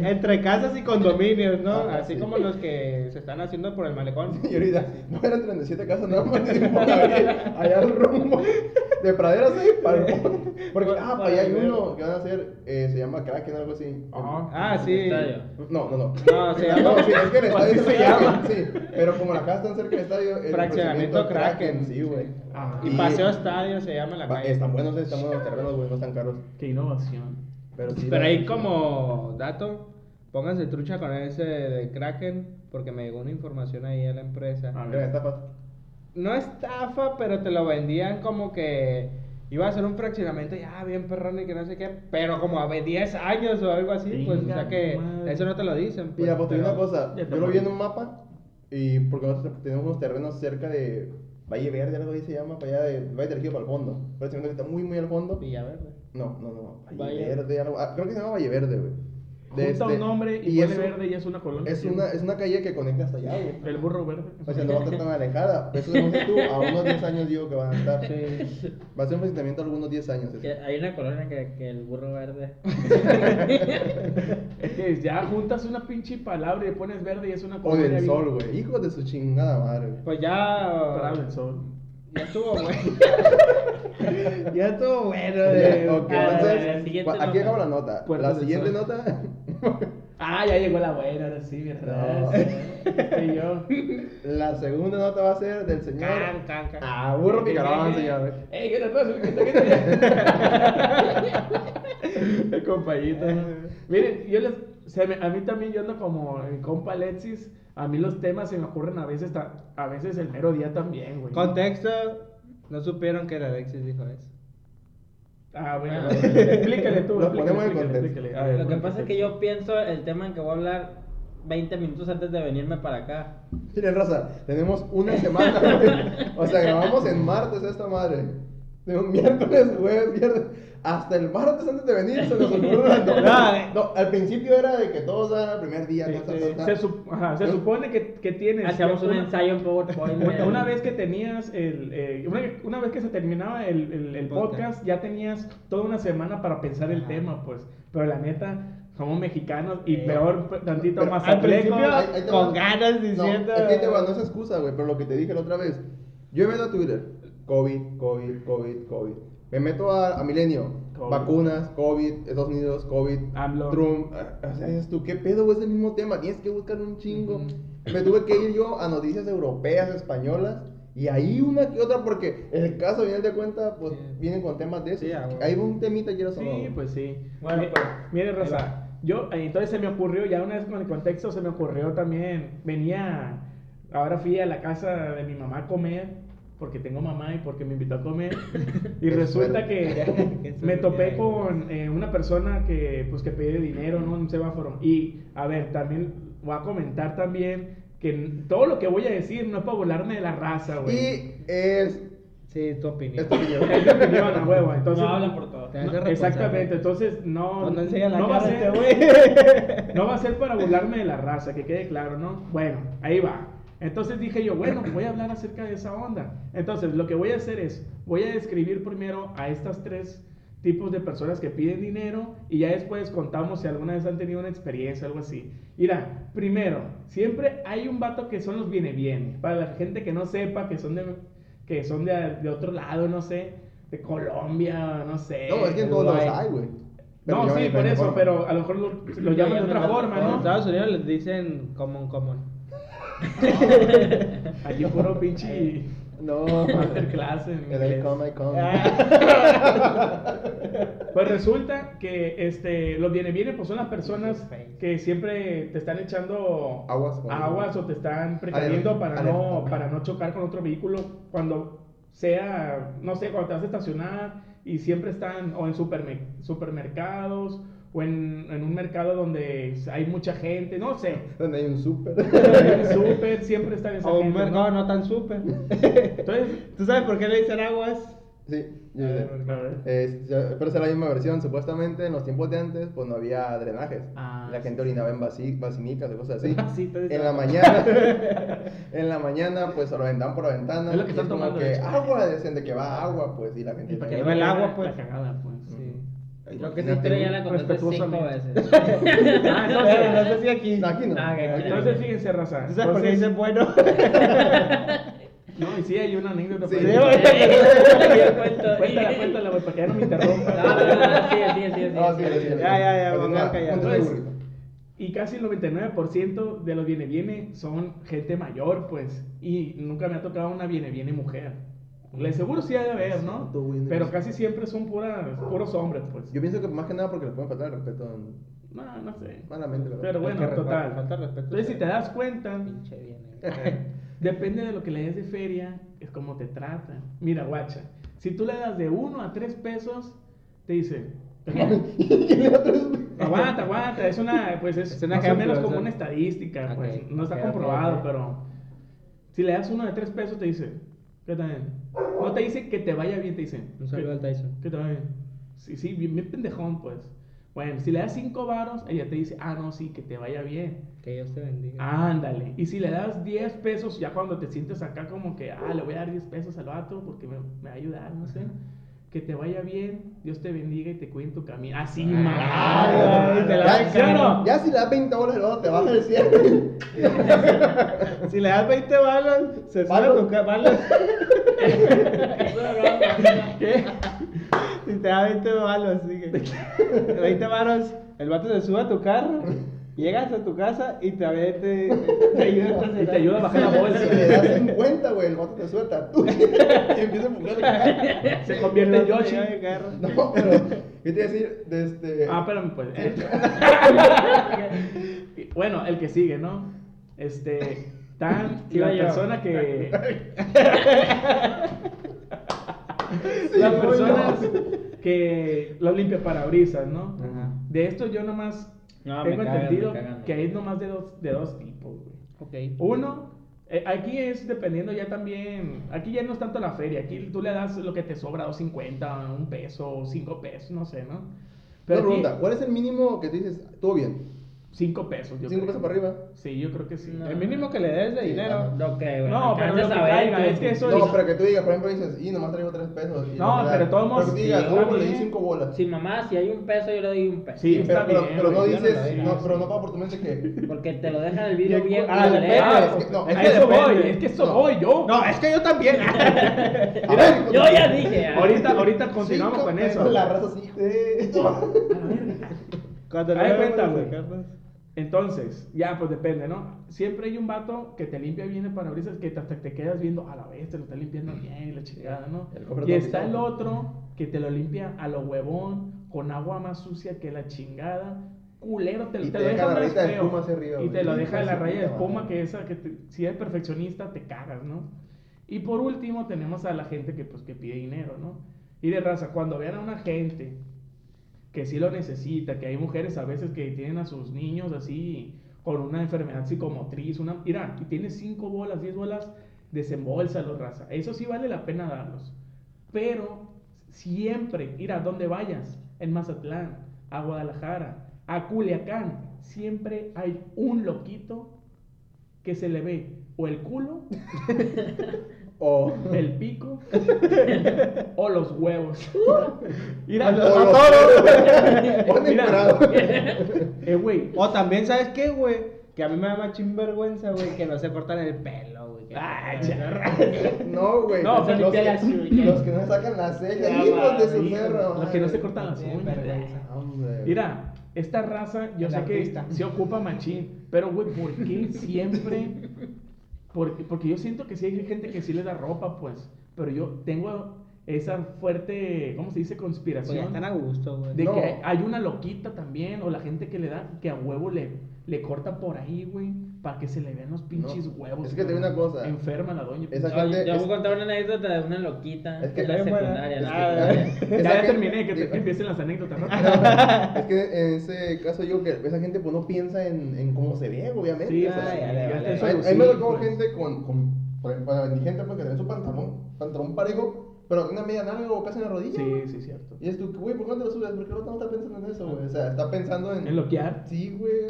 no entre casas y condominios, ¿no? Ah, Así sí. como los que se están haciendo por el malecón. Y ahorita, no eran 37 casas nada más allá al rumbo de praderas ahí para el Porque, ah, para allá hay uno que van a hacer, eh, se llama Kraken o algo así. Ajá. Ah, sí. Estadio. No, no, no. No, se llama- No, sí, es que el estadio se se llama. Sí, pero como la casa está cerca del estadio, el Fraccionamiento Kraken. Sí, güey. Ah, Y Paseo Estadio se llama la calle. Están buenos, están buenos los terrenos, güey, no están caros. Qué innovación. Pero sí. Pero ahí como dato, pónganse trucha con ese de Kraken, porque me llegó una información ahí a la empresa. A Mira, ver. estafas. No estafa, pero te lo vendían como que iba a ser un fraccionamiento ya bien perrón y que no sé qué, pero como a 10 años o algo así, pues o sea que madre. eso no te lo dicen. pues, Mira, pues te digo pero- una cosa. Yo lo vi en un mapa Y porque nosotros tenemos unos terrenos cerca de Valle Verde, algo así se llama, para allá de Valle del Río para el fondo. Pero que está muy, muy al fondo. Villaverde. No, no, no. Valle, Valle- Verde, algo. ah, creo que se llama Valle Verde, güey. De Junta este- un nombre y, y pone es un- verde y es una colonia. Es una, es una calle que conecta hasta allá, güey. El burro verde. O sea, no va a estar tan alejada. Eso no sé tú, a unos 10 años digo que van a estar. Sí. Va a ser un asentamiento de algunos 10 años. Que hay una colonia que, que el burro verde. Es que ya juntas una pinche palabra y le pones verde y es una O colonia. del bien- sol, güey. Hijo de su chingada madre. güey. Pues ya. Para del sol. Ya estuvo bueno. ya estuvo bueno. Ok, de- Ah, entonces, la aquí acaba la nota. La siguiente nota. Ah, ya llegó la buena, ahora sí, ¿verdad? No. Este yo. la segunda nota va a ser del señor. Can, can, can. Ah, burro picarón, señor. ¡Ey, qué te pasa! ¿Qué te- qué te- El compañito. ¿no? Miren, yo les, a mí también yo ando como el compa Alexis. A mí los temas se me ocurren a veces, a veces el mero día también, güey. Contexto. No supieron que el Alexis dijo eso. Ah, bueno, Ah. explícale tú. Lo explícale, explícale, contexto. explícale. A ver, Lo que pasa es que yo pienso el tema en que voy a hablar 20 minutos antes de venirme para acá. Miren, raza, tenemos una semana, güey. O sea, grabamos en martes esta madre. De un miércoles, jueves, viernes. Hasta el martes antes de venir se nos ocurrió una nota. No, al principio era de que todos dan el primer día. Sí, ta, ta, ta, ta. Se, sup- ajá, se supone que, que tienes. Hacíamos un ensayo en PowerPoint. Una, vez que tenías el, eh, una, una vez que se terminaba el, el- el Podcast. podcast, ya tenías toda una semana para pensar el Ajá. tema, pues. Pero la neta, somos mexicanos y Eh, peor, tantito pero más Al principio, Ahí- ahí con ganas diciendo. No, es que te va, no es excusa, güey, pero lo que te dije la otra vez. Yo me meto a Twitter, COVID, COVID, COVID, COVID. Me meto a, a Milenio, COVID. vacunas, COVID, Estados Unidos, COVID, AMLO. Trump. ah, O sea, dices tú, ¿qué pedo? Es el mismo tema, tienes que buscar un chingo. Me tuve que ir yo a noticias europeas, españolas. Y ahí una que otra, porque el caso, al final de cuenta, pues Sí. vienen con temas de eso. Sí, ah. Hay un temita que quiero Sí, pues sí. Bueno, Mi- pues, Mire, ahí Rosa, yo, eh, entonces se me ocurrió, ya una vez con el contexto, se me ocurrió también, venía, ahora fui a la casa de mi mamá a comer, porque tengo mamá y porque me invitó a comer, y Qué resulta suerte. que me topé con eh, una persona que, pues, que pide dinero, ¿no? En un semáforo. Y, a ver, también voy a comentar también que todo lo que voy a decir no es para burlarme de la raza, güey. Y es. Sí, tu opinión. es tu opinión. Es mi opinión, a huevo. Entonces, no hablan por todo. No, exactamente, entonces no, Pues no la no va a ser, este güey. no va a ser para burlarme de la raza, que quede claro, ¿no? Bueno, ahí va. Entonces dije yo, bueno, voy a hablar acerca de esa onda. Entonces, lo que voy a hacer es, voy a describir primero a estas tres tipos de personas que piden dinero y ya después contamos si alguna vez han tenido una experiencia, algo así. Mira, primero, siempre hay un vato que son los viene bien. Para la gente que no sepa que son de, que son de, de otro lado, no sé, de Colombia, no sé. No, es que en todos lados hay, güey. Pero No, sí, por eso, forma. pero a lo mejor lo, lo llaman de otra forma, En ¿no? Estados Unidos les dicen common common. Allí puro pinche No. masterclass en El. Pues resulta que este, los viene viene pues son las personas que siempre te están echando Aguas aguas o te están precaveniendo Alerta, para no, para no chocar con otro vehículo cuando sea, no sé, cuando te vas a estacionar y siempre están o en superme- supermercados o en, en un mercado donde hay mucha gente, no sé. Donde hay un súper. En el súper siempre están esa O un gente, mercado ¿no? no tan súper. Entonces, ¿Tú sabes por qué le dicen aguas? Sí, yo sé. ver, a ver. Es- ya- pero es la misma versión. Supuestamente en los tiempos de antes, pues no había drenajes. Ah, la sí, gente orinaba en vasi- basinicas y cosas así. Vasitos de en la mañana, en la mañana, pues se lo aventaban por la ventana. Es lo que están como tomando, que de hecho. agua, decían de que va agua, pues, y la gente. Y para que que lleve el no agua, pues. La cagada, pues. Sí. Creo que sí, Imagínate, pero ya la contaste cinco respetuosamente. veces. Ah, entonces, no sé si aquí. No, aquí no. Ah, entonces fíjense, raza. ¿Tú sabes por qué dicen bueno? No, y sí, hay una anécdota. Sí. por Sí. Cuéntala, cuéntala, güey, para que ya no me interrumpa. no, sí, sigue. sí, Ya, ya, ya, vamos a callar. Y casi el 99% de los viene viene son gente mayor, pues. Y nunca me ha tocado una viene viene mujer. Le seguro sí ha de haber, ¿no? Pero casi siempre son puras, puros hombres, pues. Yo pienso que más que nada porque les pueden faltar el respeto No, no sé. malamente. Pero Es bueno, total. falta respeto. Entonces, si te das cuenta, Pinche viene. depende de lo que le des de feria, es como te tratan. Mira, guacha, si tú le das de 1 a 3 pesos, te dice, ¿Quién le da tres? aguanta, aguanta, es una, pues es, Es un más o ejemplo, menos o como sea. una estadística, pues no está comprobado, pero Si le das uno de 3 pesos, te dice, ¿qué tal? No te dice que te vaya bien, te dice. Un saludo al Tyson. Te vaya bien. Sí, sí, bien, bien pendejón, pues. Bueno, si le das 5 varos, ella te dice, ah, no, sí, que te vaya bien. Que Dios te bendiga. Ándale. Y si le das 10 pesos, ya cuando te sientes acá como que, ah, le voy a dar 10 pesos al vato porque me, me va a ayudar, no sé. Que te vaya bien, Dios te bendiga y te cuide en tu camino. Así, Ah, Ya, ¿sí o caro. no? Ya si le das 20 dólares, luego te baja el 100. Si le das 20 balas, se sube ¿Balas? tu balas. ¿Qué? Si te da 20 balas, sigue. 20 baros, el vato se sube a tu carro, llegas a tu casa y te, te, te ayuda a Y te ayuda a bajar la bolsa. Le das 50, güey, el vato te suelta. Tú, y empieza a empujar. Se convierte en Yoshi. No, pero, ¿qué te iba a decir? De este... Ah, espérame, pues. Bueno, el que sigue, ¿no? Este. Tan. Sí, la yo. persona que. Sí, las personas no. que los limpia parabrisas, ¿no? Ajá. De esto yo nomás No, me tengo cagan, entendido que hay nomás de dos, de dos tipos, güey. Ok. Uno, eh, aquí es dependiendo ya también, aquí ya no es tanto la feria, aquí tú le das lo que te sobra, 2.50, un peso, cinco pesos, no sé, ¿no? Una Pero aquí, pregunta, ¿cuál es el mínimo que te dices, todo bien? Cinco pesos, yo 5 creo. pesos para arriba? Sí, yo creo que sí. No. El mínimo que le des de Sí, dinero. No, güey. No, pero lo que caiga, es que eso No, es- pero que tú digas, por ejemplo, dices, y nomás traigo 3 pesos. y No, pero de todos modos, Pero que digas, sí, no, le di. 5 bolas. Sí, mamá, si hay un peso, yo le doy un peso. Sí, Sí, pero, está pero, bien, pero no dices, no, no, pero sí. no para por tu mente que... Porque te lo dejan el vidrio Bien, ah, es que, no, es que eso voy, es que eso voy yo. No, es que yo también. Yo ya dije. ah. Ahorita, ahorita continuamos cinco con eso. La raza así. Cuando cuenta, güey. Entonces, ya, pues depende, ¿no? Siempre hay un vato que te limpia bien el parabrisas que hasta te quedas viendo, a la vez te lo está limpiando bien y la chingada, ¿no? Y está el otro que te lo limpia a lo huevón, con agua más sucia que la chingada. Culero, te, Y te te lo deja la rayita de espuma hacia arriba, y te lo deja de la raya de espuma que esa que te- si eres perfeccionista te cagas, ¿no? Y por último tenemos a la gente que pues que pide dinero, ¿no? Y de raza, cuando vean a una gente que sí lo necesita, que hay mujeres a veces que tienen a sus niños así con una enfermedad psicomotriz, una, mira, y tienes 5 bolas, 10 bolas, desembolsalo, raza. Eso sí vale la pena darlos. Pero siempre, mira, donde vayas, en Mazatlán, a Guadalajara, a Culiacán, siempre hay un loquito que se le ve o el culo, O... el pico o los huevos. Mira, O los toros. Mira. eh, güey, O también, ¿sabes qué, güey? Que a mí me da más chinvergüenza, güey, que no se cortan el pelo, güey. Ay, charra. No, güey. No, los, pero los, que, los no sacan las cejas, Ah, hijos de su perro. los que no se cortan las uñas. vergüenza. Hombre. Mira, esta raza, yo sé artista. que se ocupa machín, pero güey, ¿por qué siempre? Porque, porque yo siento que sí hay gente que sí le da ropa, pues, pero yo tengo esa fuerte, ¿cómo se dice? Pues ya Conspiración. están a gusto, güey. De No. que hay una loquita también, o la gente que le da, que a huevo le, le corta por ahí, güey, para que se le vean los pinches No, huevos. es que te digo una cosa. Enferma la doña. Esa gente yo es- voy a contar una anécdota de una loquita. Es que en la buena. secundaria. Es que- Ah, ya, ya gente- terminé, que, te- que empiecen las anécdotas, ¿no? Es que en ese caso yo que esa gente pues no piensa en, en cómo se ve, obviamente. Sí, Ay, ay, ay, ay. a, mí me tocó gente con, con por mi gente pues que tenía su pantalón, pantalón parejo, pero una media nalga o casi en la rodilla. Sí, sí, cierto. Y es tú, güey, ¿por qué no te lo subes? Porque el otro no está pensando en eso, güey. O sea, está pensando en. ¿En loquear? Sí, güey.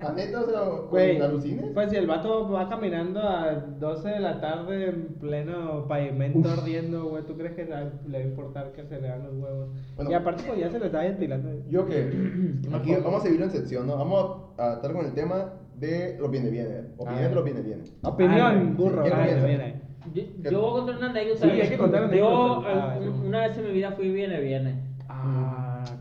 La neta, o sea, Güey, ¿con alucines? pues si el vato va caminando a 12 de la tarde en pleno pavimento ardiendo, güey, ¿tú crees que le va a importar que se le dan los huevos? Bueno. y aparte, pues ya se le está ventilando. Yo que aquí vamos a dividirlo en sección, ¿no? Vamos a estar con el tema de los viene viene. Opinión Ah. de los viene viene. Opinión, Ah, burro. Yo, yo voy a contar una anécdota. Sí, hay que contar Yo, anécdotas. al- Ah, una vez en mi vida fui viene, viene. Ah,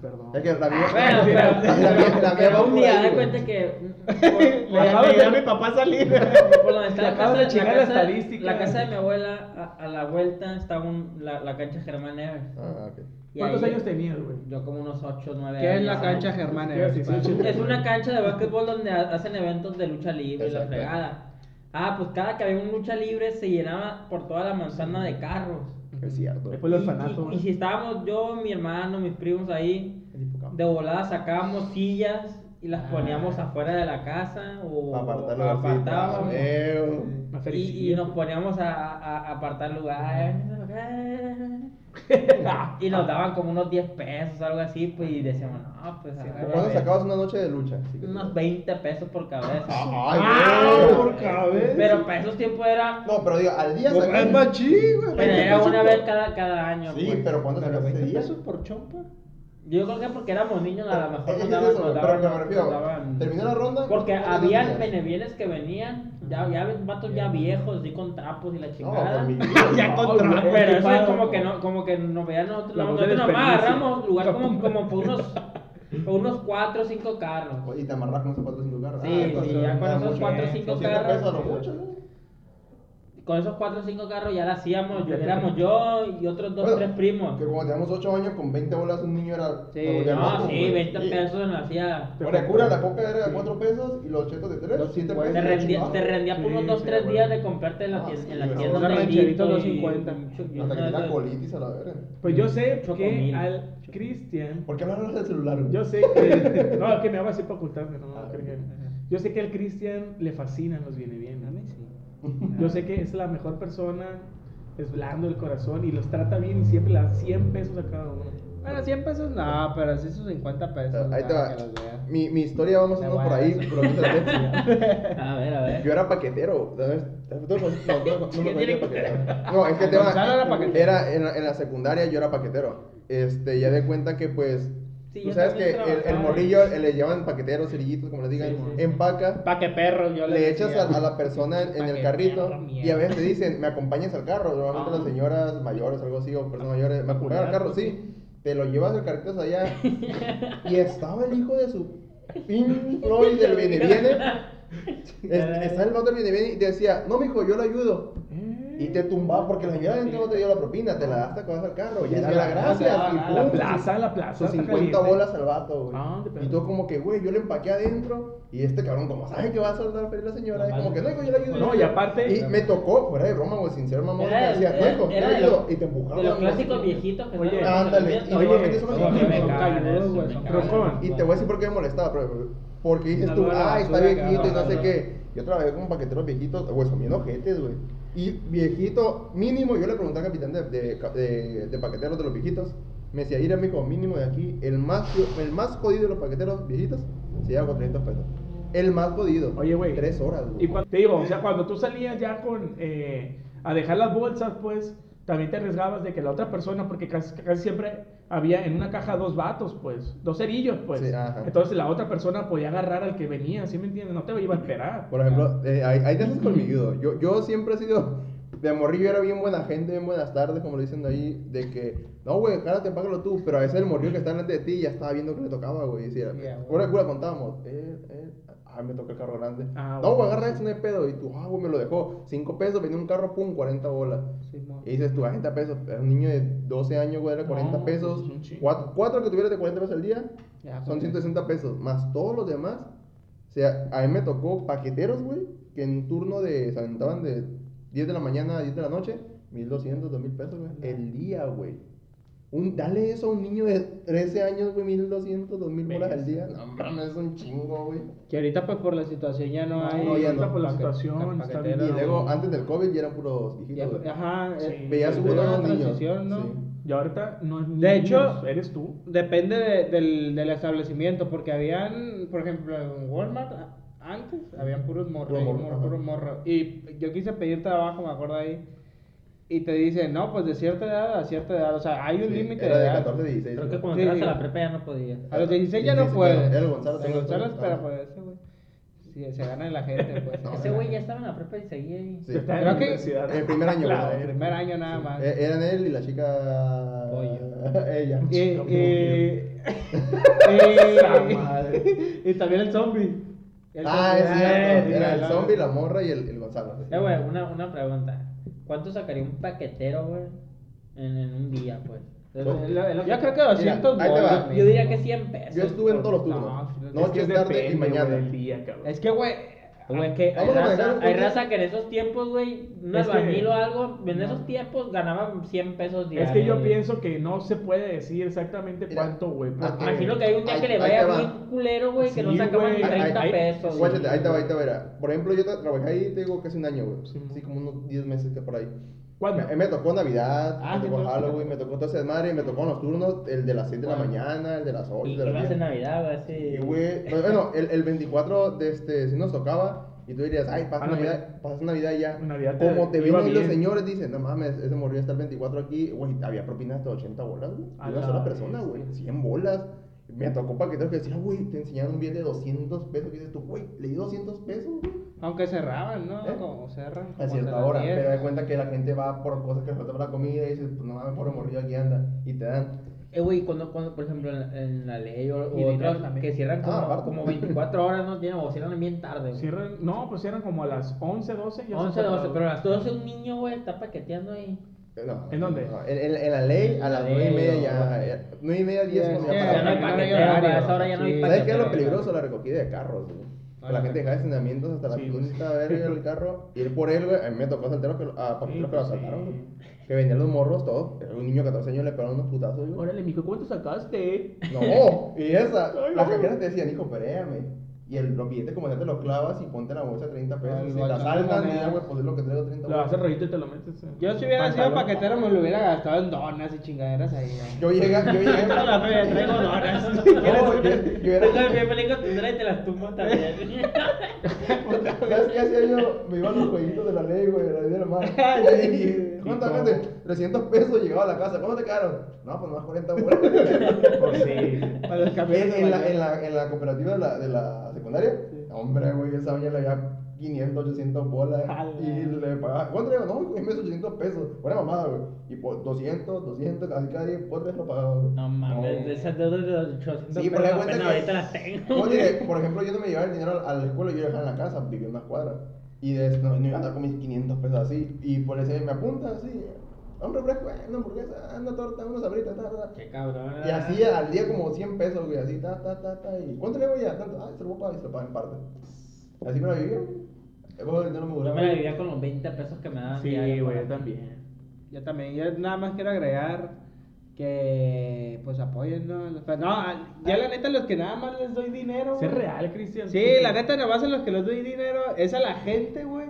perdón. Es que la mía. Bueno, la pero, la mía- la mía pero va un día, güey. cuenta que Le por, acabo de a mi papá salir. por donde está la casa, de la casa- estadística. la casa de mi abuela, a, a la vuelta está un, la, la cancha Germán Neves. Ah, ok. ¿Cuántos años tenías, güey? Yo como unos 8 9 ¿Qué años. es la cancha Germán? ¿Qué es? Una cancha de básquetbol donde ha- hacen eventos de lucha libre y la fregada. Ah, pues cada que había una lucha libre se llenaba por toda la manzana de carros. Es cierto. Después el Y- orfanato. y, y si estábamos yo, mi hermano, mis primos ahí, de volada sacábamos sillas y las poníamos afuera de la casa o apartar apartábamos. Y, y nos poníamos a, a- a apartar lugares. y nos daban como unos 10 pesos o algo así, pues, y decíamos, no, pues, a ¿Cuándo ver, sacabas una noche de lucha? Unos 20 pesos por cabeza. Ay, ¡Ah! Por cabeza. Pero para esos tiempos era, No, pero digo, al día sacas. es machín, güey. pero era una vez cada, cada año. Sí, pues. pero ¿cuándo Pero sacas ese 20 día? pesos por chompa. Yo creo que porque éramos niños, a lo mejor Es nos daban, es eso, nos pero daban- que me refiero, nos daban- terminó la ronda. Porque ¿cuántos habían benevienes que venían, ya, ya ves, vatos ya viejos, así con trapos y la No, chingada. con mi Ya con No, trapo. güey. Pero eso es como que no, como que nos veían nosotros, La nosotros nomás agarramos lugar como, como por unos, unos 4 o 5 carros. Y te amarras con esos 4 o 5 carros. Sí, Ah, sí, ya con esos mucho. 4 o 5 200 pesos lo carros. mucho, ¿no? Con esos 4 o 5 carros ya la hacíamos, yo, éramos yo y otros 2 Bueno, 3 primos. Que cuando teníamos 8 años, con 20 bolas un niño era. Sí, No, loco, sí, güey. 20 Sí. pesos nos hacía. Ahora, cura, la coca era de 4 pesos y los chetos de 3, Dos 7 cincuenta. pesos. Te rendía, te rendía por Sí, unos 2 sí, 3 güey. días de comprarte en la Ah, tienda, sí, en la tienda de y- 2.50. y- y- Hasta que y- da colitis a la verga. Pues yo sé Choco que mil. al Cristian. ¿Por qué hablaron del celular? Yo sé que. No, que me hago así para ocultarme, no, Ah. Yo sé que al Cristian le fascinan los viene bien. Yo sé que es la mejor persona, es blando el corazón y los trata bien y siempre le da 100 pesos a cada uno. Bueno, 100 pesos no, pero sí sus 50 pesos. Ahí te va. Mi, mi historia, vamos a Te por ahí, pero no te la a ver, a ver. Yo era paquetero. No, no, no, no, no me ¿Qué conocía tiene que paquetero. No, es que tema Gonzalo era en la, en la secundaria yo era paquetero. Este, ya de cuenta que pues Sí, tú sabes que el, morrillo eh, le llaman paqueteros, cerillitos, como les digan, Sí, sí, sí. empaca, Pa' que perro, yo le le echas a, a la persona en, en el carrito y a veces te dicen, me acompañas al carro, normalmente Ah. las señoras mayores, algo así, o personas mayores, me acompañan al carro, sí, te lo llevas el carrito hasta allá. Y estaba el hijo de su pin Floyd del viene viene, Es- está el del viene viene y te decía, no mijo, yo lo ayudo. Y te tumbaba porque la señora dentro no te dio la propina, te la das que vas al carro. Y es que la gracias. la- y pum, La plaza, la plaza. sus está 50 caliente. bolas al vato, güey. Ah, y tú como que, güey, yo le empaqué adentro. Y este cabrón, como sabe que va a soltar feria la señora, es como que no, hijo, yo le ayudo. No, y ayudo". aparte- Y me tocó, fuera de broma, güey, sin ser mamón, Era- me decía, no, era- hijo, yo le ayudo. Y te empujaba. De los ¿no? clásicos viejitos que Oye, no ándale, y no, normalmente son. Y te voy a decir por qué me molestaba, pero porque dices tú, ay, está viejito y no sé qué. Yo trabajé con paqueteros viejitos, güey, son bien ojetes, güey. Y viejito, mínimo, yo le pregunté al capitán de, de, de, de paqueteros de los viejitos. Me decía, ir a mi hijo, mínimo de aquí, el más, el más jodido de los paqueteros viejitos, se lleva con 300 pesos. El más jodido. Oye, güey. Tres horas, güey. Y cuando, te digo, o sea, cuando tú salías ya con eh, a dejar las bolsas, pues también te arriesgabas de que la otra persona, porque casi, casi siempre había en una caja dos vatos, pues, dos cerillos, pues. Sí. Entonces la otra persona podía agarrar al que venía, ¿sí me entiendes? No te iba a esperar. Por ejemplo, eh, hay, hay de esos conmigo. Yo, yo siempre he sido, de morrillo era bien buena gente, bien buenas tardes, como lo dicen ahí, de que, no, güey, jálate, págalo tú. Pero a veces el morrillo que está delante de ti ya estaba viendo que le tocaba, güey. Y decía, Ya, güey. pura cura contábamos, eh, eh, ah, me toca el carro grande. Ah, no, güey, agarra eso, no hay pedo. Y tú, ah, güey, me lo dejó. 5 pesos, venía un carro, pum, 40 bolas. Y dices tú, 40 pesos. Era un niño de 12 años, güey, era 40 No, pesos. pues. Cuatro, cuatro que tuvieras de 40 pesos al día, Ya, son con 160 pesos, más todos los demás. O sea, a mí me tocó paqueteros, güey, que en turno de, se aventaban de 10 de la mañana a 10 de la noche, 1200, 2000 pesos, güey. El día, güey. Un, dale eso a un niño de 13 años, güey, 1200, 2000 bolas al día. No, mames, es un chingo, güey. Que ahorita pues por la situación ya no, No, hay. no, ya no. por la paque- situación, está paquetero. bien. Y luego, antes del COVID, ya eran puros Ya, viejitos, güey. ajá, Sí. eh, Veías una a los niños. ¿no? Sí. Y ahorita no es De hecho- niños, eres tú. Depende de- del, del establecimiento, porque habían, por ejemplo, en Walmart antes habían puros morros, Puro morro, morro, ajá. puros morros. Y yo quise pedir trabajo, me acuerdo ahí, y te dicen, no, pues de cierta edad a cierta edad, o sea, hay un Sí, límite Era de de edad. 14 a 16. Creo que cuando Sí. entras a la prepa ya no podías. A los 16 ya no 16, puede. pero el Gonzalo El Gonzalo espera pues ese, güey. Sí, se gana en la gente, pues. No, Ese güey ya estaba en la prepa y seguía ahí. Sí. Está en que-. El primer año. El primer año nada más. Eh, Eran él y la chica. Pollo. Ella. Y, y, y, y también el zombie. El Ah, es cierto. Eh, Era el zombie, la morra y el, el Gonzalo. Eh, güey, una, una pregunta. ¿Cuánto sacaría un paquetero, güey? En, en un día, pues. Es lo- es lo- es lo Yo creo que 200 Mira, ahí te va. bolas, Yo diría que 100 pesos. Yo estuve en todos los No, turnos. que tarde y mañana. Es que, güey, Güey, es que hay Vamos a manejar raza, hay raza que en esos tiempos, güey, un Es albañil o algo, en No. esos tiempos ganaban 100 pesos Es diarios. que yo güey. pienso que no se puede decir exactamente Mira, cuánto, güey. ah, Imagino que hay un día Ahí- que le vaya muy culero, güey, que no Sí, sacaban ni Ahí- 30 ahí- pesos. Guáchate, güey. ahí te va, ahí te va. Por ejemplo, yo tra- trabajé ahí, te digo, casi un año, güey. Sí. Sí, como unos 10 meses que por ahí. ¿Cuándo? Me, me tocó Navidad, Ah, me sí, tocó no. Halloween, me tocó todo ese desmadre, me tocó los turnos, el de las 6 de la mañana, el de las 8 Y de la ibas en 10. Navidad, güey, así. Y, güey, pues, bueno, el, el 24 de este, sí nos tocaba, y tú dirías, ay, pasa Ah, no, Navidad, pasa Navidad ya. Navidad te Como te vienen los señores, dicen, no mames, ese morrillo está el 24 aquí, güey, había propinas hasta 80 bolas, güey. Una la sola persona, güey, 100 bolas. Me tocó paqueteros que decían, güey, te enseñaron un billete de 200 pesos, y dices tú, güey, le di 200 pesos, güey. Aunque cerraban, ¿no? ¿Eh? Como cerran. A como cierta hasta las hora, 10. pero de cuenta que la gente va por cosas que le falta para la comida y dices, pues no mames, por morrillo aquí anda, y te dan. Eh, güey, cuando, cuando, por ejemplo, en, en la ley o, o otros que cierran como, Ah, como 24 horas, ¿no? Tienen, o cierran bien tarde, güey. Cierran- no, pues cierran como a las 11, 12. ya 11, se 12, cerraron. pero a las 12 un niño, güey, está paqueteando ahí. Eh, No, ¿En dónde? no, en, en- en la ley, a las la 9 y media ya, ya- 9 y media, 10 Sí, ya no hay horario. para esa hora ya no hay Sí. paquetero. ¿Sabes qué es lo peligroso? La recogida de carros, güey. Que la Ah, gente deja estacionamientos hasta la Sí, pues. quinta verga del carro, ir por él, güey. A mí me tocó salteros que, lo- a que lo pues, asaltaron. Que vendían los morros todos. Un niño de 14 años le pegaron unos putazos, güey. Órale, mijo, ¿cuánto sacaste? No, y esa, Ay, las no. cajeras te decían, hijo, espérame. Y el, los billetes como ya te los clavas y ponte en la bolsa 30 pesos. Ay, si te asaltan, y ya, güey, pues es lo que traigo 30 Lo haces pesos. rollito y te lo metes. en Yo si hubiera sido paquetero me lo hubiera gastado en donas y chingaderas ahí. ¿no? Yo llegué, yo llegué. Toda la feria traigo donas. No, ¿Quieres yo- yo bien feliz con tu y te las tumbo también. ¿Sabes qué hacía yo? Me iban los jueguitos de la ley, güey, de la ley de la Y, ¿Cuánto ¿y vende? 300 pesos llegaba a la casa. ¿Cuánto te quedaron? No, pues más 40 bolas. Pues sí. Para los en, en la, en, la, en la cooperativa de la, de la secundaria, hombre, güey, esa doña le había 500, 800 bolas. Y le pagaba. ¿Cuánto le digo? No, güey, me hizo 800 pesos. Buena mamada, güey. Y por 200, 200, casi cada día, por tres lo pagaba, güey. No mames, de esas deudas de los 800 Sí, pesos pero apenas ahorita las tengo. Oye, por ejemplo, yo no me llevaba el dinero a la escuela, yo lo dejaba en la casa, vivía en unas cuadras. Y de, no, no iba a andar con mis 500 pesos así. Y por eso me apunta así. Un refresco, eh, una hamburguesa, una torta, una sabrita, ta, ta. Qué cabrón. Y así al día como 100 pesos, güey, así, ta, ta, ta, ta. ¿Y cuánto le voy a? Tanto, ah, se lo voy a pagar y se lo pagan en parte. Así me la vivía, el dinero me Yo me la vivía con los 20 pesos que me daban. Sí, güey, para- yo también. Yo también, yo nada más quiero agregar que pues apoyen, ¿no? Pero no, ya la neta los que nada más les doy dinero. Es real, Cristian. Sí, la neta nada más a los que les doy dinero es a la gente, güey.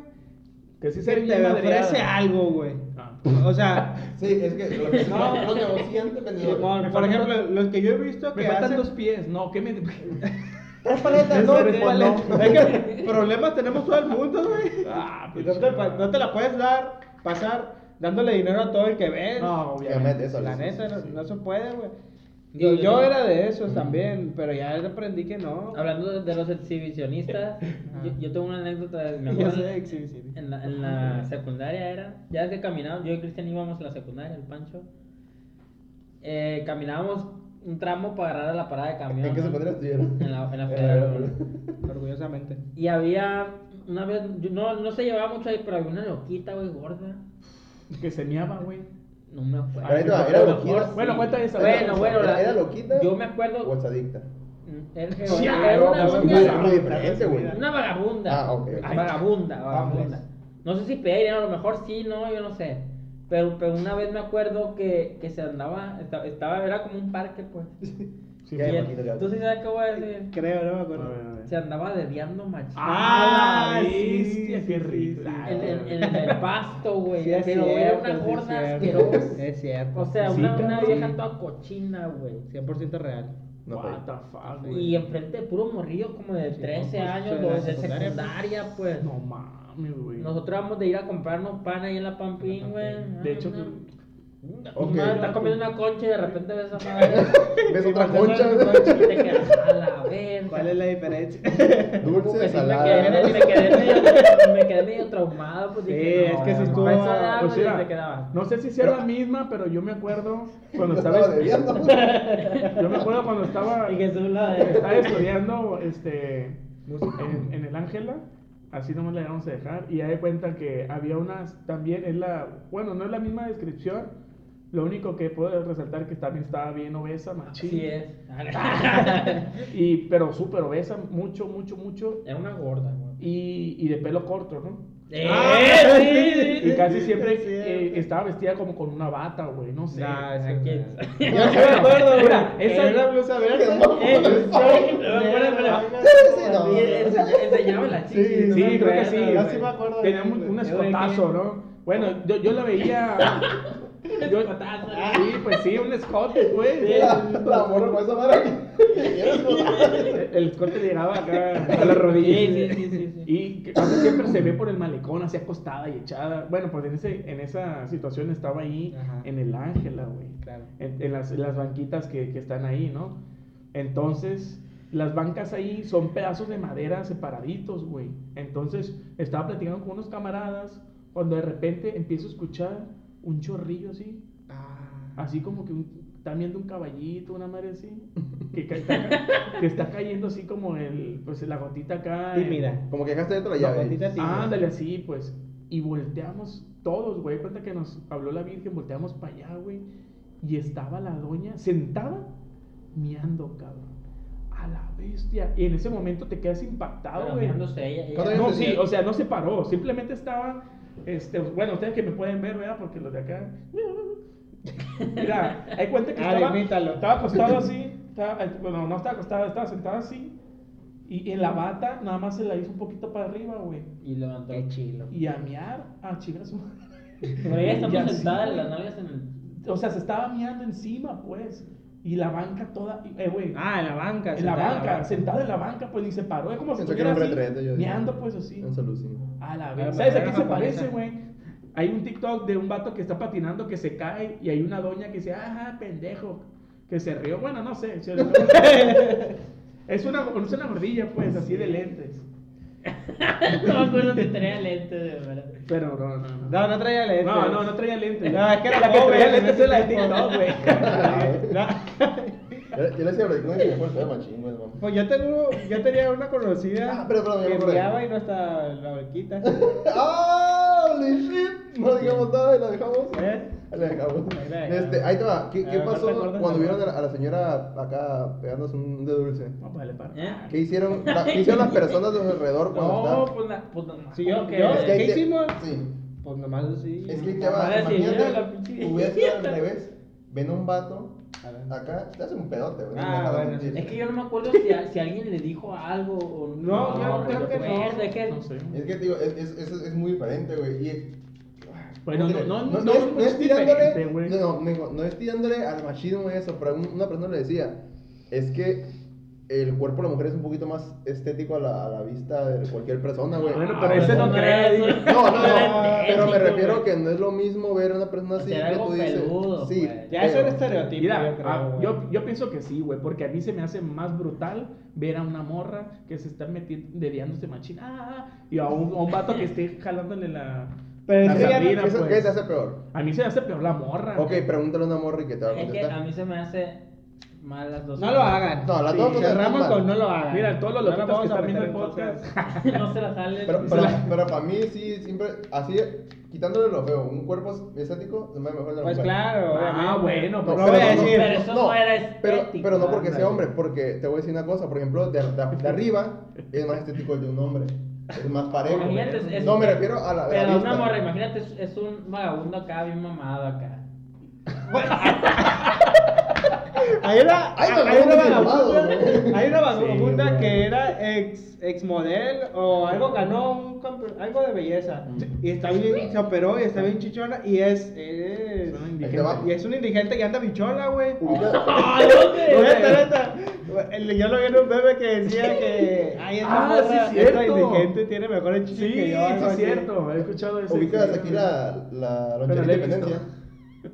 Que sí Que se te ofrece algo, güey. Ah. O sea, Sí, es que lo que No. por ejemplo, los que yo he visto que Me faltan hacen... dos pies. No, ¿qué me.? Tres paletas, ¿no? Tres no. paletas. Es que problemas tenemos todo el mundo, güey. Ah, pues, no te, pa- no te la puedes dar, pasar, dándole dinero a todo el que ves. No, Obviamente, eso La neta, sí, no, sí. no se puede, güey. Yo- yo, yo- era de esos también, pero ya aprendí que no. Hablando de, de los exhibicionistas, yo, yo tengo una anécdota. de- Me Yo sé exhibicionista. en, la, en la secundaria era. Ya que caminábamos, yo y Cristian íbamos a la secundaria, el Pancho. Eh, caminábamos un tramo para agarrar a la parada de camión. ¿En qué ¿no? secundaria estuvieron? En la, en la federal. federal. Orgullosamente. Y había una vez, yo- no, no se llevaba mucho ahí, pero había una loquita, güey, gorda. Que se meaba, güey. No me acuerdo. Pero era lo loquita. Bueno, cuenta esa. Bueno, bueno, ¿Era, la- era loquita? Yo me acuerdo. ¿O? Era, era- Sí, era una, pues, doña- Es muy diferente, güey. una vagabunda. Ah, ok. Ay, vagabunda, vagabunda. Vamos. No sé si pedía, a lo mejor sí, no, yo no sé. Pero, pero una vez me acuerdo que, que se andaba, estaba, estaba, era como un parque, pues. Sí, Ya. Tú sí sabes qué voy a decir. Creo, no me acuerdo. Se andaba dediando machín. Ah, Ah, sí, qué rico. En, en- en el pasto, güey. Sí, pero cierto, era una gorda asquerosa. Es cierto. O sea, Sí, una, vieja toda cochina, güey. 100% real. No, What the fuck, güey. Y enfrente de puro morrillo como de Sí, 13 pues, años, de la o de secundaria, secundaria, pues. No mames, güey. Nosotros vamos de ir a comprarnos pan ahí en la Pampín, güey. De hecho, Ok. Mamá, estás comiendo una concha y de repente ves a madre. ¿Ves otra Y concha? y te quedas a la verga. ¿Cuál es la diferencia? Dulce, que sí me salada. quedé, me, quedé medio, me quedé medio traumado, pues Sí, dije, es no, que sí no, estuvo- esa Pues mira, te quedaba. no sé si sea la misma, pero yo me acuerdo cuando estaba, estaba debiendo. yo me acuerdo cuando estaba, Y la estaba estudiando este en, en el Ángela, así nomás le vamos a dejar, y ya de cuenta que había unas, también es la, bueno, no es la misma descripción, lo único que puedo resaltar que también estaba bien obesa, machín. Así es. Y, pero súper obesa, mucho, mucho, mucho. Era una gorda, güey. y, y de pelo corto, ¿no? Eh, Ah, sí, sí, Y sí. casi sí, siempre sí, sí. eh, estaba vestida como con una bata, güey, no sé. Nah, ¿A ese- quién? Yo sí me acuerdo, güey. Mira, esa- Era blusa verde. Eh, Sí, no Sí, sí, no. Enseñaba la chichi. Sí, no Sí, creo que sí. Yo sí me acuerdo Tenía un, Eh, escotazo. ¿no? Bueno, yo, yo la veía. Yo- sí, pues sí, un escote, pues. La, la morra con esa madre. El, el escote llegaba acá a la rodilla. Sí, sí, sí, sí, sí. Y que casi siempre se ve por el malecón, así acostada y echada. Bueno, pues en, ese, en esa situación estaba ahí Ajá. en el Ángela, güey. Claro. En, en las, en las banquitas que, que están ahí, ¿no? Entonces, las bancas ahí son pedazos de madera separaditos, güey. Entonces, estaba platicando con unos camaradas cuando de repente empiezo a escuchar un chorrillo así. Ah. Así como que un- están viendo un caballito, una madre así. Que, está, que está cayendo así como el, pues la gotita acá. en- Tímida. Como que dejaste dentro la La llave. Ándale así, pues. Y volteamos todos, güey. Cuenta que nos habló la Virgen, volteamos para allá, güey. Y estaba la doña sentada, miando, cabrón. A la bestia. Y en ese momento te quedas impactado, güey. mirándose ella. ella- ¿Cuántos años No, sí, o sea, no se paró. Simplemente estaba. Este, bueno, ustedes que me pueden ver, ¿verdad? Porque los de acá. Mira, hay cuenta que Ah, estaba, estaba acostado así. estaba- bueno, no estaba acostado, estaba sentado así. Y en la bata nada más se la hizo un poquito para arriba, güey. Y levantó. Qué chilo. Y a miar, a chingar su madre. Pero ella Y estaba así, sentada, güey. las nalgas en el. O sea, se estaba miando encima, pues. Y la banca toda, eh, güey. Ah, en la banca. en la sentada banca, sentada en la banca, pues, y se paró. Es como si estuviera así, retrete. Yo dije. miando, pues, así. Un saludo, sí. A la vez. ¿Sabes a qué se parece, güey? Hay un TikTok de un vato que está patinando que se cae y hay una doña que dice, ajá, pendejo, que se rió. Bueno, no sé. es, una, es una gordilla, pues, así de lentes. No me acuerdo si tenía lente, de verdad. Pero no, no, no. No, no traía lentes. No, no, no traía lentes. No, es que era la que pobre traía en lentes es la de. TikTok, güey. No. Yo, le decía a Bradicón que me fue el pedo machín, güey. Pues yo tengo, yo tenía una conocida Ah, pero, pero, que enviaba y no está la barquita. ¡Ah! ¡Holy shit! No digamos nada y la dejamos. ¿Eh? Este, ahí te va. ¿Qué, qué ¿no pasó cuando vieron a la, a la señora acá pegándose un de dulce? Vamos a darle para. ¿Eh? ¿Qué hicieron, la- ¿qué hicieron las personas de su alrededor cuando No, estaban? pues, na- pues no. Sí, yo- ¿cómo que- yo- Es que ¿Qué te- hicimos? Sí. Pues nomás así. Es que te va, imagínate, "Mira la pinche hubiera sido al viejita". revés. Ven un vato acá, te hace un pedote, güey. Ah, no bueno. Es que yo no me acuerdo si, a- si alguien le dijo algo o No, yo creo que no. Es que No sé. Es que te digo, es, es, es, es muy diferente, güey. Y. Bueno, ¿cómo te- no- no- no, no es, es no es tirándole. No, no, no es tirándole al machismo eso, pero un- una persona le decía. Es que el cuerpo de la mujer es un poquito más estético a la, a la vista de cualquier persona, güey. Bueno, Ah, pero ese no no cree. es-. No, no, no, pero me refiero que no es lo mismo ver a una persona así que tú dices. peludo, sí. Ya eso era estereotipo, Mira, yo creo. ah, yo, yo pienso que sí, güey, porque a mí se me hace más brutal ver a una morra que se está metiendo, dediándose machín, ah, y a un, a un vato que esté jalándole la, Pero la es ¿Qué, se- pues. qué te hace peor? A mí se me hace peor la morra. Ok, pregúntale a una morra y que te va a Es que contestar. a mí se me hace mal las dos No lo hagan. No, las Sí, dos cosas Cerramos con no lo hagan. Mira, todos los No loquitos que están viendo el podcast. no se la salen. Pero, pero, pero para mí sí, siempre, así, quitándole lo feo, un cuerpo estético ve mejor de la Pues mujer. claro, Ah, bueno, No, pero No voy a pero decir. Pero eso no era pero, estético, pero no porque sea hombre, porque te voy a decir una cosa, por ejemplo, de, de- de arriba es más estético el de un hombre, es más parejo. Imagínate, es- es- no, me refiero a la, a la Pero una morra, imagínate, es, es un vagabundo acá, bien mamado acá. Hay una, Ay, hay una vagabunda, hay una vagabunda que era ex, ex model o algo ganó un algo de belleza y está bien se operó y está bien chichona y es, es y es un indigente que anda bichola, güey. Yo lo vi en un bebé que decía que ay esta Ah, sí, esta cierto. indigente tiene mejores chichis Sí, que yo. sí, es cierto. He escuchado eso. Ubicas aquí la, la la he independencia.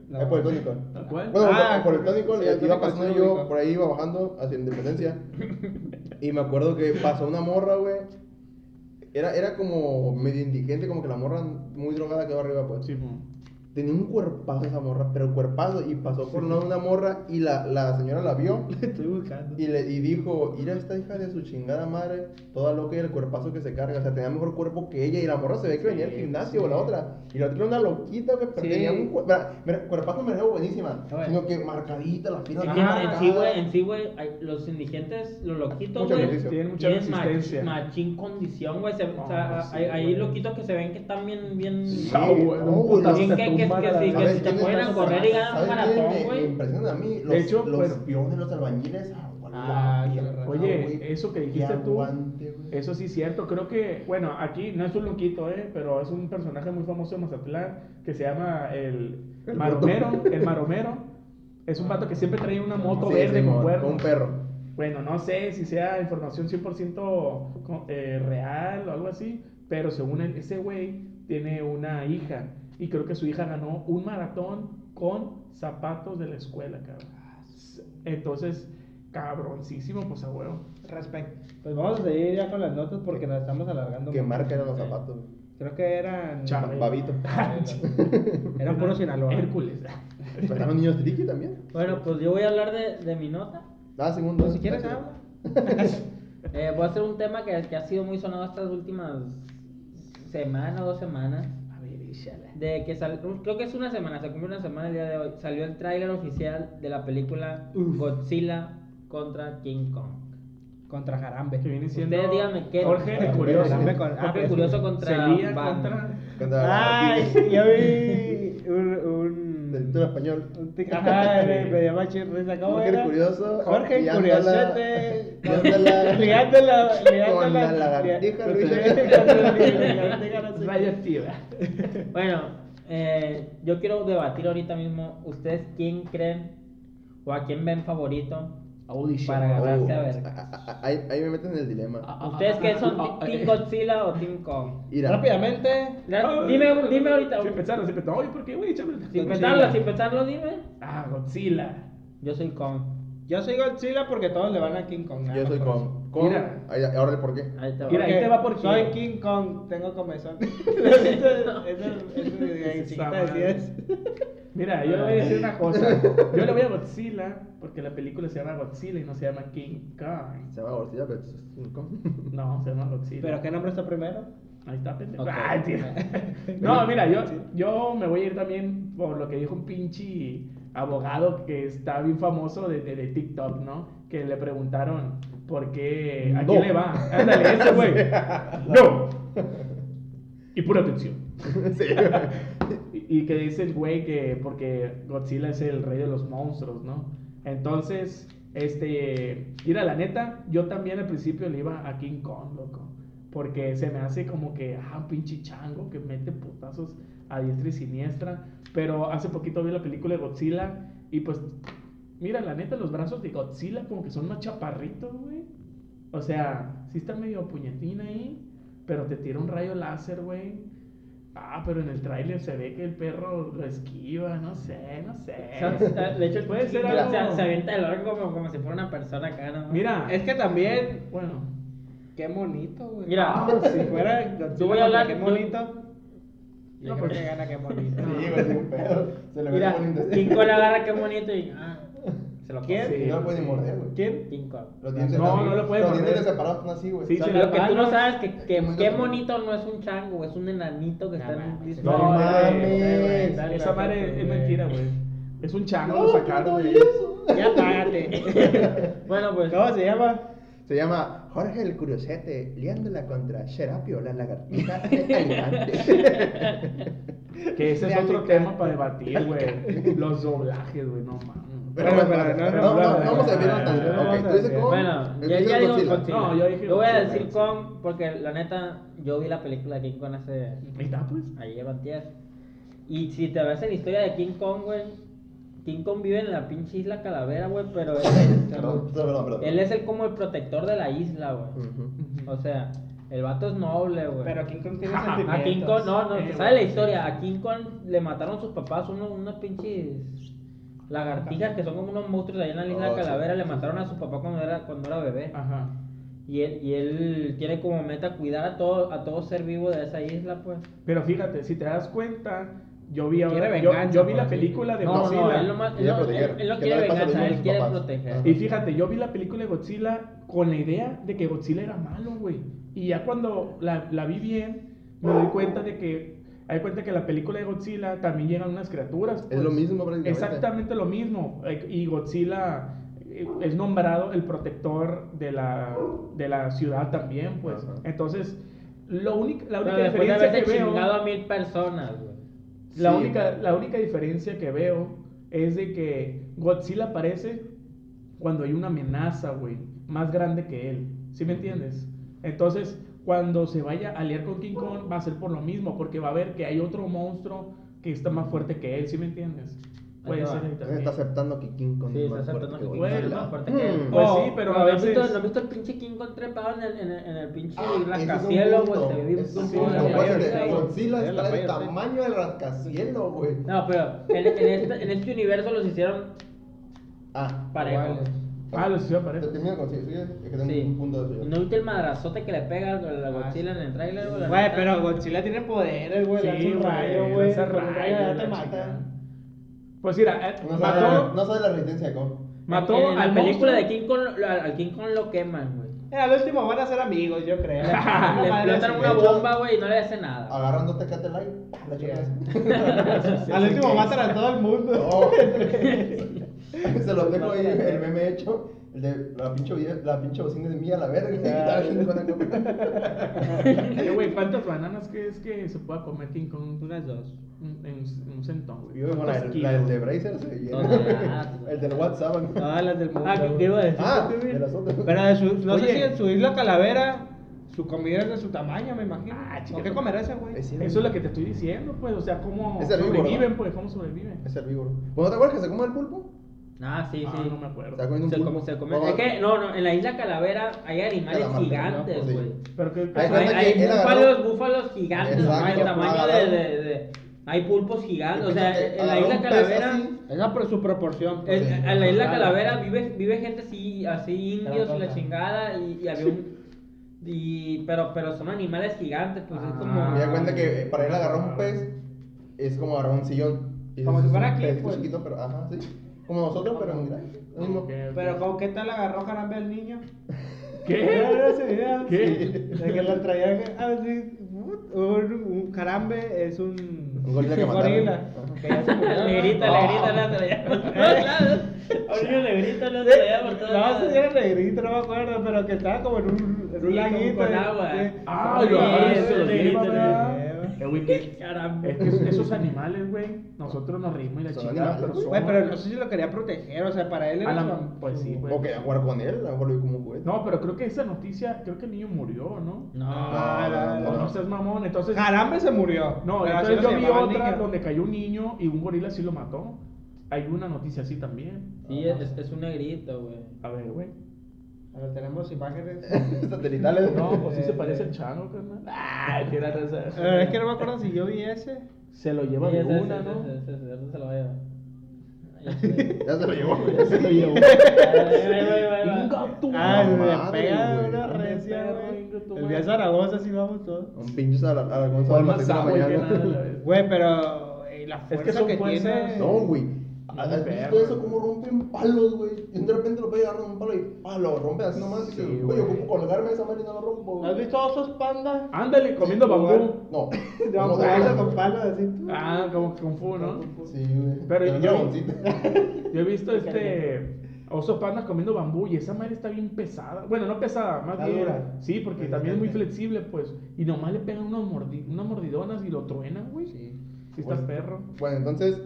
No. Por el tónico. ¿Cuál? Bueno, Ah, por el tónico, sí, iba el pasando yo, ubico. por ahí iba bajando hacia Independencia. y me acuerdo que pasó una morra, güey. Era, era como medio indigente, como que la morra muy drogada quedó arriba, pues. Sí, mo. Tenía un cuerpazo esa morra, pero cuerpazo. Y pasó por una, una morra y la, la señora la vio. Estoy buscando. Y, le, y dijo, mira esta hija de su chingada madre, toda loca y el cuerpazo que se carga. O sea, tenía mejor cuerpo que ella. Y la morra se ve que venía al Sí, gimnasio sí. o la otra. Y la otra era una loquita, güey, pero Sí. tenía un mira, cuerpazo me veo buenísima. Sino que marcadita, la pierna Es Ajá, que toda en marcada. sí, güey, en sí, güey, los indigentes, los loquitos, güey. Tienen mucha tienen mach- resistencia. machín condición, güey. se- o sea, Oh, sí, hay, hay güey. loquitos que se ven que están bien, bien... Sí. Ah, güey, no, un putazo bien te que- que- que la- sí, que ¿Sabes si te pueden correr y ganan un ¿sabes quién maratón, güey? Me impresiona a mí. Los, De hecho, los pues- piones, los albañiles. ah, Ah. Oye, güey, eso que dijiste tú, aguante, güey. Eso sí es cierto, creo que, bueno, aquí no es un loquito, ¿eh? pero es un personaje muy famoso de Mazatlán que se llama el, El Maromero, Gordo. el Maromero. Es un vato que siempre trae una moto Sí, verde sí, con. Un perro. Bueno, no sé si sea información 100% co- eh, real o algo así, pero según él, ese güey tiene una hija y creo que su hija ganó un maratón con zapatos de la escuela, cabrón. Entonces, cabroncísimo, pues a huevo. Respecto. Pues vamos a seguir ya con las notas porque nos estamos alargando. ¿Qué mucho. marca eran los zapatos? Creo que eran. Chabelo. Babito. Eran puro Sinaloa. Hércules. ¿Esperaban niños triqui también? Bueno, pues yo voy a hablar de, de mi nota. Ah, segundo. Pues si quieres, habla. Eh, voy a hacer un tema que, que ha sido muy sonado estas últimas semanas, dos semanas. De que sal- creo que es una semana, se cumple una semana el día de hoy. Salió el tráiler oficial de la película Uf. Godzilla contra King Kong. Contra Jarambe. Que viene siendo. Ustedes díganme qué. Jorge el Curioso. Jarambe con- ah, Jorge Curioso contra Se lía Batman. contra. Contra Ay, yo vi un. un... Del título español. Ajá, risa. ¿Cómo Jorge el Curioso, Jorge el liándola- Curiosete. liándola- Liándola. con la lagartija, li- Luis. con la lagartija, no sé qué. Radioactiva. Bueno, eh, yo quiero debatir ahorita mismo. ¿Ustedes quién creen o a quién ven favorito para agarrarse a ver? Oh, Ahí, ahí me meten en el dilema. ¿Ustedes qué son? Ah, ah, ¿Team eh. Godzilla o Team Kong? Mira, Rápidamente. La- Dime, dime ahorita. Sin pensarlo, sin pensarlo. Oye, ¿por qué, güey? Échame- Sin pensarlo, sin pensarlo, dime. Ah, Godzilla. Yo soy Kong. Yo soy Godzilla porque todos le van a King Kong. nada yo más soy por eso. con. Con Mira. ahí- ahora el por qué. Ahí te va. Mira, ahí te va por qué. Soy King Kong, tengo comezón. Mira, yo le voy a decir una cosa. Yo le voy a Godzilla porque la película se llama Godzilla y no se llama King Kong. Se llama Godzilla, pero es un con. No, se llama Godzilla. ¿Pero qué nombre está primero? Ahí está, pendejo. Ok. Ay, tío. No, mira, yo, yo me voy a ir también por lo que dijo un pinche abogado que está bien famoso de, de, de TikTok, ¿no? Que le preguntaron por qué, a No. quién le va. Ándale, ese güey. No. Y pura atención. sí. Y, y que dice el güey que porque Godzilla es el rey de los monstruos, ¿no? Entonces, este, mira, la neta, yo también al principio le iba a King Kong, loco. Porque se me hace como que, ah, un pinche chango que mete putazos a diestra y siniestra. Pero hace poquito vi la película de Godzilla y pues, mira, la neta, los brazos de Godzilla como que son más chaparritos, güey. O sea, sí está medio puñetín ahí, pero te tira un rayo láser, güey. Ah, pero en el tráiler se ve que el perro lo esquiva, no sé, no sé. De hecho, Puede ser se, algo- se avienta el largo como, como si fuera una persona acá, ¿no? Mira, Es que también, bueno, qué bonito, güey. Mira. Ah, si fuera Yo voy a hablar- qué bonito. No, creo pues- que gana qué bonito. Sí, güey. Se le ve Mira, King. Kong agarra qué bonito y. Ah, se lo ¿Quién? Y no lo puede Sí. ni morder, güey. ¿Quién? King Kong. Los dientes No, no lo puede Los morder. dientes separados están así, güey. Sí, sí, lo que tú no sabes que, que Qué bonito qué son. bonito no es un chango, es un enanito que está en no, mames. esa madre es mentira, güey. Es un chango, No, lo sacaron, no, eso. Ya págate. Bueno, pues. ¿Cómo se llama? Se llama Jorge el Curiosete, liándola contra Serapio, la lagartija de Alicante. Que ese es otro tema para debatir, güey. Los doblajes, güey, no mames. Pero Bueno, bueno, pero no, no, no, no, no, no, vamos a no, no, Ok, tú dices. Bueno, el ya, es digo. No, yo dije Yo voy a decir. Kong porque la neta, yo vi la película de King Kong hace. Ahí está, pues. Ayer o antier. Y si te ves en la historia de King Kong, güey. King Kong vive en la pinche isla Calavera, güey, pero él, Perdón, perdón, perdón. él es el como el protector de la isla, güey. O sea, el vato es noble, güey. Pero King Kong tiene Ajá, sentimientos. A King Kong, no, no, Eh, te güey. sabe la historia. A King Kong le mataron sus papás unos, unos pinches lagartijas que son como unos monstruos allá en la isla Oh, sí. Calavera. Le mataron a su papá cuando era, cuando era bebé. Ajá. Y él, y él tiene como meta cuidar a todo, a todo ser vivo de esa isla, pues. Pero fíjate, si te das cuenta, yo vi, ahora- yo, yo vi la así película de No, no, Godzilla. él no, más- él no- él- él no quiere lo venganza, él quiere papás. proteger. Ajá. Y fíjate, yo vi la película de Godzilla con la idea de que Godzilla era malo, güey. Y ya cuando la, la vi bien, me doy cuenta de que. Hay cuenta que la película de Godzilla también llegan unas criaturas. Es lo mismo prácticamente. Exactamente lo mismo. Eh, Y Godzilla eh, es nombrado el protector de la, de la ciudad también, pues. Ajá. Entonces, lo único, la única Pero de diferencia haberte que veo. chingado a mil personas, güey. La, Sí, única, la única diferencia que veo es de que Godzilla aparece cuando hay una amenaza, güey, más grande que él. ¿Sí me entiendes? Entonces, cuando se vaya a aliar con King Kong, va a ser por lo mismo, porque va a ver que hay otro monstruo que está más fuerte que él. ¿Sí me entiendes? Puede ser Entonces también. está aceptando que King Kong Sí, es está más fuerte aceptando que que King Kong es más fuerte que él. Mm. Pues Oh, sí, pero ¿no a veces- ¿No has visto el pinche King Kong trepado en el, en el, en el pinche Ah, rascacielos, güey? es un sí, punto. Godzilla está del tamaño del rascacielos, güey. No, pero en, en este, en este universo los hicieron Ah, parejos. Ah, los hizo Te aparecer. termino con sí, es que tengo Sí. un punto de ¿Y eso. no viste el madrazote que le pega al al Ah, Godzilla en el trailer, güey? La Güey, pero Godzilla tiene poderes, güey. Sí, lanza un güey, rayo, güey. lanza con un rayo rayos, ya la te mata. chingada. Pues mira, eh, No sabe, mató, no sabe la resistencia de Kong. mató en, en la al película monstruo. de King Kong, lo- al, al King Kong lo queman, güey. Eh, al último van a ser amigos, yo creo. Le explotan una hecho, bomba, güey, y no le hace nada. Agarrando Tecate Light. La chingada. Al último matan a todo el mundo. No. Se los dejo ahí el meme hecho. El de la pinche, vida- la pinche bocina de mía a la verga. Eh, güey, ¿cuántas bananas crees que se pueda comer King Kong Unas dos. en, un centón, güey? Yo con la, ¿Cuántos la del de? Bracer se llena. El del WhatsApp. Todas las del mundo. Ah, ¿qué, iba a decir? Ah, de las otras. Pero de su, no sé Oye. si en su isla Calavera, su comida es de su tamaño, me imagino. Ah, chica, ¿Por qué comerá ese güey? Es. Eso es lo que te estoy diciendo, pues, o sea, cómo Es herbívoro, sobreviven, ¿no? pues, cómo sobreviven. Es herbívoro. ¿Vos no te acuerdas que se come el pulpo? Ah, sí, Ah, sí. no me acuerdo. Está comiendo un Se pulpo. come, se come. Es que, no, no, en la isla Calavera hay animales Calamar, gigantes, ¿no? Sí. güey. Pero que, Hay Hay, agarró- búfalos, búfalos gigantes, Exacto, hay tamaño de, agarró- de, de- Hay pulpos gigantes, o sea, que en la isla pez Calavera. así. Esa por su proporción. pues. En, Sí. en la isla Claro. Calavera vive, vive gente así, así indios y la chingada y, y había un... Y, pero, pero son animales gigantes, pues es Ah. como... Me da cuenta que para él agarrar un pez es como agarrar un sillón. Y Como es si un fuera aquí, pues. chiquito, pero ajá, sí. Como nosotros, pero en grande. Mismo. Pero ¿con qué tal agarró Jarambe al niño? ¿Qué? ¿No ese video? ¿Qué? De que lo traía así. Un, un jarambe es un. Un gorila que gorila. Que ya se murió, ¿no? Negrita, No. negrita, la traía por todos lados. A un niño negrito lo traía por todos No lados. sé si era negrito, no me acuerdo, pero que estaba como en un, en un laguito. como con agua. Ah, lo agarran Eh, Caramba. Es que esos- animales, güey, nosotros nos reímos y la chingada, pero son... Güey, pero no sé si lo quería proteger, o sea, para él era la- pues sí, güey. O quería jugar con él, a lo mejor lo vi como un juguete. No, pero creo que esa noticia, creo que el niño murió, ¿no? No, Ah, la- O la- no seas mamón, entonces... Jarambe se murió. No, pero entonces no yo vi otra donde cayó un niño y un gorila sí lo mató. Hay una noticia así también. Sí, es, es un negrito, güey. A ver, güey. A ver, tenemos imágenes. Satelitales. No, pues sí se parece al chango, carnal. Ah, que era raza. Eh, es que no me acuerdo si yo vi ese. Se lo lleva de una, ¿no? se lo va a llevar. Ya se lo llevó. Ya se lo llevó. Inga tu Ah, le pega una recia, güey. El día de Zaragoza sí vamos todos. Un pinche a la, a las más seis de la mañana. Güey, pero eh, la que fuerza son que, tiene. No, güey. No, ¿Has visto eso? Cómo rompen palos, güey. Y de repente lo puede agarrar un palo y palo, rompe así nomás. y Sí, que, güey. ocupo colgarme esa madre y no lo rompo. ¿Has visto osos panda? Ándale, comiendo Sí, bambú. No. No, ¿Cómo jugarse de- con palos así. Ah, como que Kung Fu, ¿no? Sí, güey. Pero Con yo-. Yo he visto este osos pandas comiendo bambú y esa madre está bien pesada. Bueno, no pesada, más Está bien. dura. Sí, porque Pues también es muy flexible, pues. Y nomás le pegan unas, mordi- unas mordidonas y lo truenan, güey. Sí. Sí, está Pues, perro. Bueno, entonces,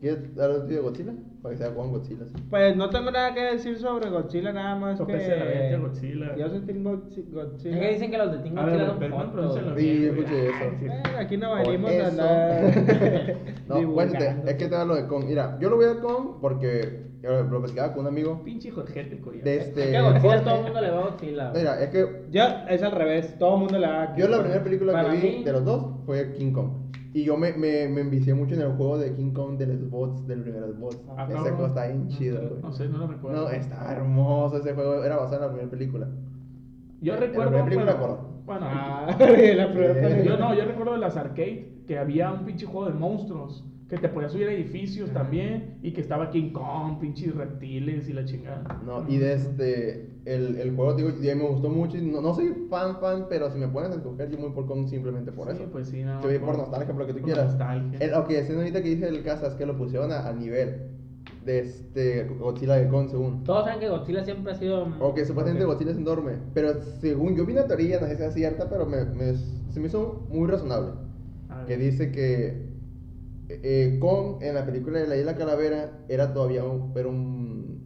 ¿quieres dar un tío de Godzilla? Para que sea con Godzilla. sí. Pues no tengo nada que decir sobre Godzilla, nada más. Que... la bestia Godzilla. Yo sentí Godzi- Es Godzilla. que dicen que los de Tingo A ver, pero no fotos. pronúncialo Sí, bien, yo güey. escuché eso. Sí. Eh, aquí no venimos a eso. andar. No, divulgando. cuéntate, es que te da lo de Kong. Mira, yo lo voy a Kong porque yo lo platicaba con un amigo Pinche Jorgete, coreano. de Es este. que a Godzilla todo el mundo le va a Godzilla. Mira, es que Yo, es al revés, todo el mundo le da. yo la primera película Para que vi mí- de los dos fue King Kong. Y yo me, me, me envicié mucho en el juego de King Kong de los bots, del primer bots. Ah, ese juego está bien chido, güey. No sé, no lo recuerdo. No, está hermoso ese juego. Era basado en la primera película. Yo En la recuerdo. primera película, bueno, bueno, Ah, la primera película. yo no, yo recuerdo de las arcade que había un pinche juego de monstruos. Que te podías subir a edificios también. Y que estaba King Kong, pinches reptiles y la chingada. No, y de este, el, el juego, digo, ya me gustó mucho. y No, no soy fan, fan, pero si me pones a escoger, yo muy por Kong simplemente por Sí, eso. pues sí, no. Yo voy por nostalgia, por lo que tú por quieras. nostalgia. El, ok, ese ahorita que dije del casa es que lo pusieron a, a nivel de este Godzilla de Kong, según. Todos saben que Godzilla siempre ha sido. Ok, supuestamente Ok. Godzilla es enorme, pero según yo vi una teoría, no sé si es cierta, pero me, me- se me hizo muy razonable. Que dice que eh, Kong en la película de la Isla Calavera era todavía un, era un,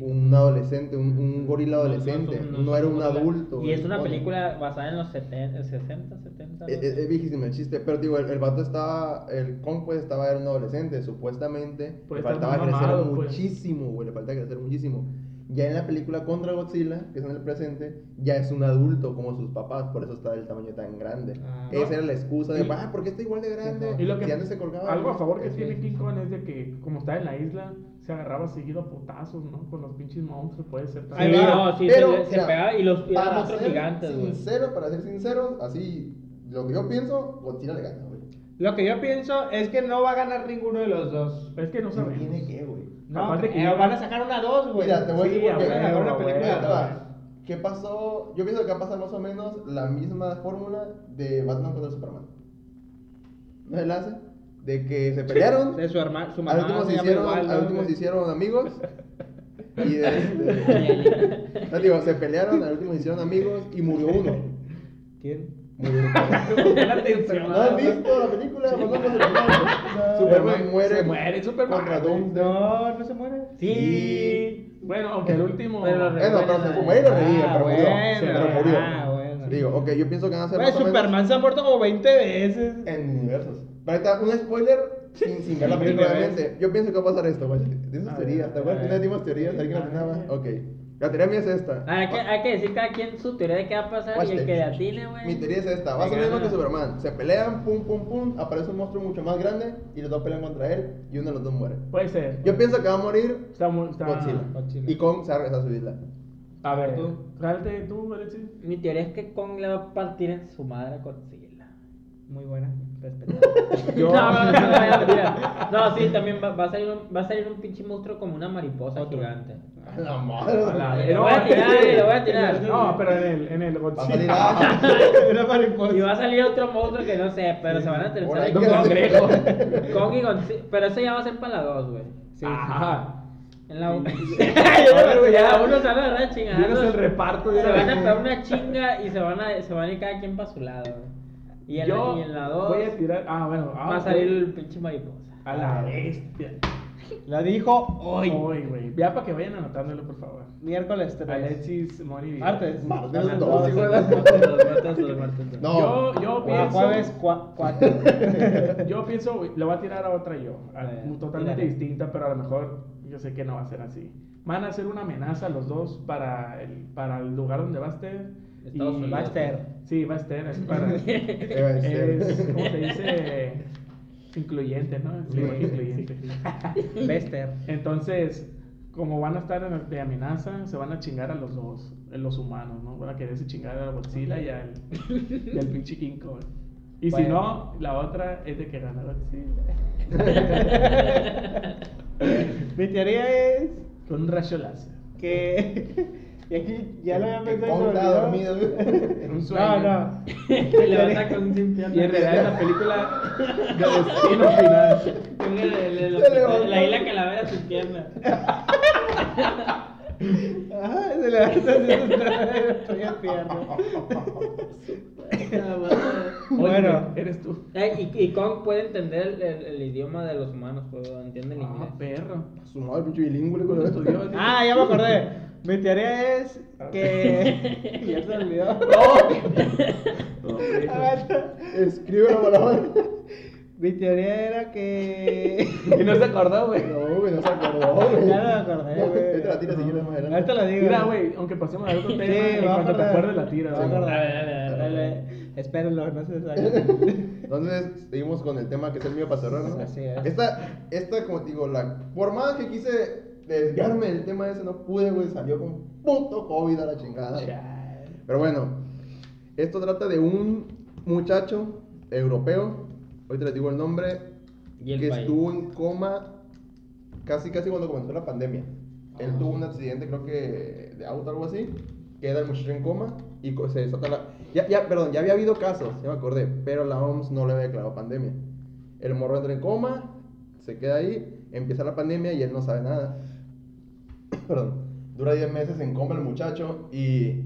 Un adolescente, un, un gorila adolescente, no, no, era no, un adulto. Y es una película basada en los 70, 60, 70. no Es, es- viejísimo el chiste, pero digo, el, el vato estaba, el Kong pues estaba, era un adolescente, supuestamente Puede le faltaba crecer mamado, pues. muchísimo, güey, le faltaba crecer muchísimo. Ya en la película contra Godzilla, que es en el presente, ya es un adulto como sus papás, por eso está del tamaño tan grande. Ah. Esa era la excusa de, Y- ah, ¿por qué está igual de grande? Y lo que, Si antes se colgaba. algo a favor que tiene. King Kong es de que, como está en la isla, se agarraba seguido a putazos, ¿no? Con los pinches monstruos, puede ser Sí, Ahí va. no, sí, Pero, se, se mira, pegaba y los Para monstruos ser gigantes, güey. sincero, para ser sincero, así, lo que yo pienso, Godzilla le gana, güey. Lo que yo pienso es que no va a ganar ninguno de los dos. Es que no sabemos. ¿Tiene qué, güey? No, Capaz de que eh, ya- van a sacar una dos, güey. Mira, te voy a decir por a qué. Van a sacar una película. Güey. va. ¿Qué pasó? Yo pienso que va a pasar más o menos la misma fórmula de Batman contra Superman. ¿No es el hace? De que se pelearon, De su hermano, su al mamá último, se se hicieron, igual, al ¿no, último se hicieron amigos. Y de, no digo, se pelearon, al último se hicieron amigos y murió uno. ¿Quién? Murió. ¿No has visto la película? Superman? Superman muere. Se muere Superman. Contra. Doomsday. No, no se muere. Sí. Bueno, aunque el último. Bueno, pero se fue y lo reviven, ah, pero murió. bueno, Pero murió. ah, bueno. Digo, ok, yo pienso que van a ser Superman se ha muerto como 20 veces. en universos. Pero ahorita, un spoiler sin, sin ver la película, obviamente. Yo pienso que va a pasar esto, güey. Tienes A sus ver, teorías. ¿Te a acuerdas que ver. dimos teorías? ¿Alguien la. Ok. La teoría mía es esta. Ah, hay, que, hay que decir cada quien su teoría de qué va a pasar Watch y el que atine, güey. Mi teoría es esta. Va a ser lo mismo que. Superman. Se pelean, pum, pum, pum. Aparece un monstruo mucho más grande y los dos pelean contra él y uno de los dos muere. Puede ser. Yo pienso que va a morir Está. Está... Godzilla. Godzilla. Y Kong se va a regresar a su isla. A ver, ¿Tú? Cállate tú, Alexis. Mi teoría es que Kong le va a partir en su madre a Godzilla. Muy buena, respetable. Yo- No, no, no, no, no, mentira. No, sí, también va, va a salir un, va a salir un pinche monstruo como una mariposa Otro. gigante. A la madre. A la- Le voy a tirar, voy a. No, pero en el, en el Va a salir Godzilla. a... Una mariposa. Y va a salir otro monstruo que no sé, pero se van a Por ahí tener que Kong, y Godzilla. Pero eso ya va a ser para la 2, güey. Sí, Ajá. En la 1. Sí. ya la 1 se van a agarrar el reparto. Se van a pegar una chinga y se van a, se van a ir cada quien para su lado. güey. Y en, Yo la, y en la 2 voy a tirar. Ah, bueno. ah, va a ok. salir el pinche mariposa. A la bestia. La dijo hoy. Hoy, güey. Ya para que vayan anotándolo, por favor. Miércoles 3. Alexis Mori. Martes. No. Yo, yo Ah, pienso. Jueves 4. Yo pienso, güey, le voy a tirar a otra yo. a- A ver, totalmente tírale. distinta, pero a lo mejor yo sé que no va a ser así. Van a hacer una amenaza los dos para el, para el lugar donde va a estar. Estados Unidos. Va a estar. Sí, va a estar. Es, para, es ¿cómo se dice? Incluyente, ¿no? Lenguaje incluyente. Bester. Entonces, como van a estar de amenaza, se van a chingar a los dos, eh, los humanos, ¿no? Van a quererse chingar a Godzilla y al, y al pinche King Kong. Y si Bueno. no, la otra es de que gana Godzilla. Mi teoría es Con un rayo láser. que. Y aquí ya lo había pensado. dormido. En un sueño. No, no. Se levanta con sin pierna. Y en realidad es la película de destino final. Ponga el- el- el Se hospital, levantó. La isla calavera sin pierna. Ajá, se levanta así. Estoy en pierna. Bueno. Oye, eres tú. Eh, y, y Kong puede entender el, el- el idioma de los humanos, pues entiende el Ah, inglés. perro. Su madre, pinche bilingüe, ¿Cómo güey. estudió? Ah, ya me acordé. Mi teoría es que. ya se olvidó. No. Escríbelo, por favor. Mi teoría era que. Y no se acordó, güey. No, güey, no se acordó, güey. Ya no me acordé, güey. Esta la tira si quieres más adelante. Ahorita la digo. Mira, güey, aunque pasemos a otro tema, Sí, a cuando te acuerdes la tiras. Va a güey. acordar. Dale, dale, dale. Dale. Espérenlo, no se salga. Entonces, seguimos con el tema que es el mío para cerrar, ¿no? Así es. Esta, esta, como te digo, la, por más que quise desviarme del tema ese, no pude, güey, salió con puto COVID a la chingada. Chale. Pero bueno, esto trata de un muchacho europeo ahorita les digo el nombre, Y el que país. estuvo en coma casi casi cuando comenzó la pandemia. Él tuvo un accidente, creo que de auto o algo así, queda el muchacho en coma y se desata la... Ya, ya, perdón, ya había habido casos, ya me acordé, pero la OMS no le había declarado pandemia. El morro entra en coma, se queda ahí, empieza la pandemia y él no sabe nada. perdón, dura 10 meses en coma el muchacho y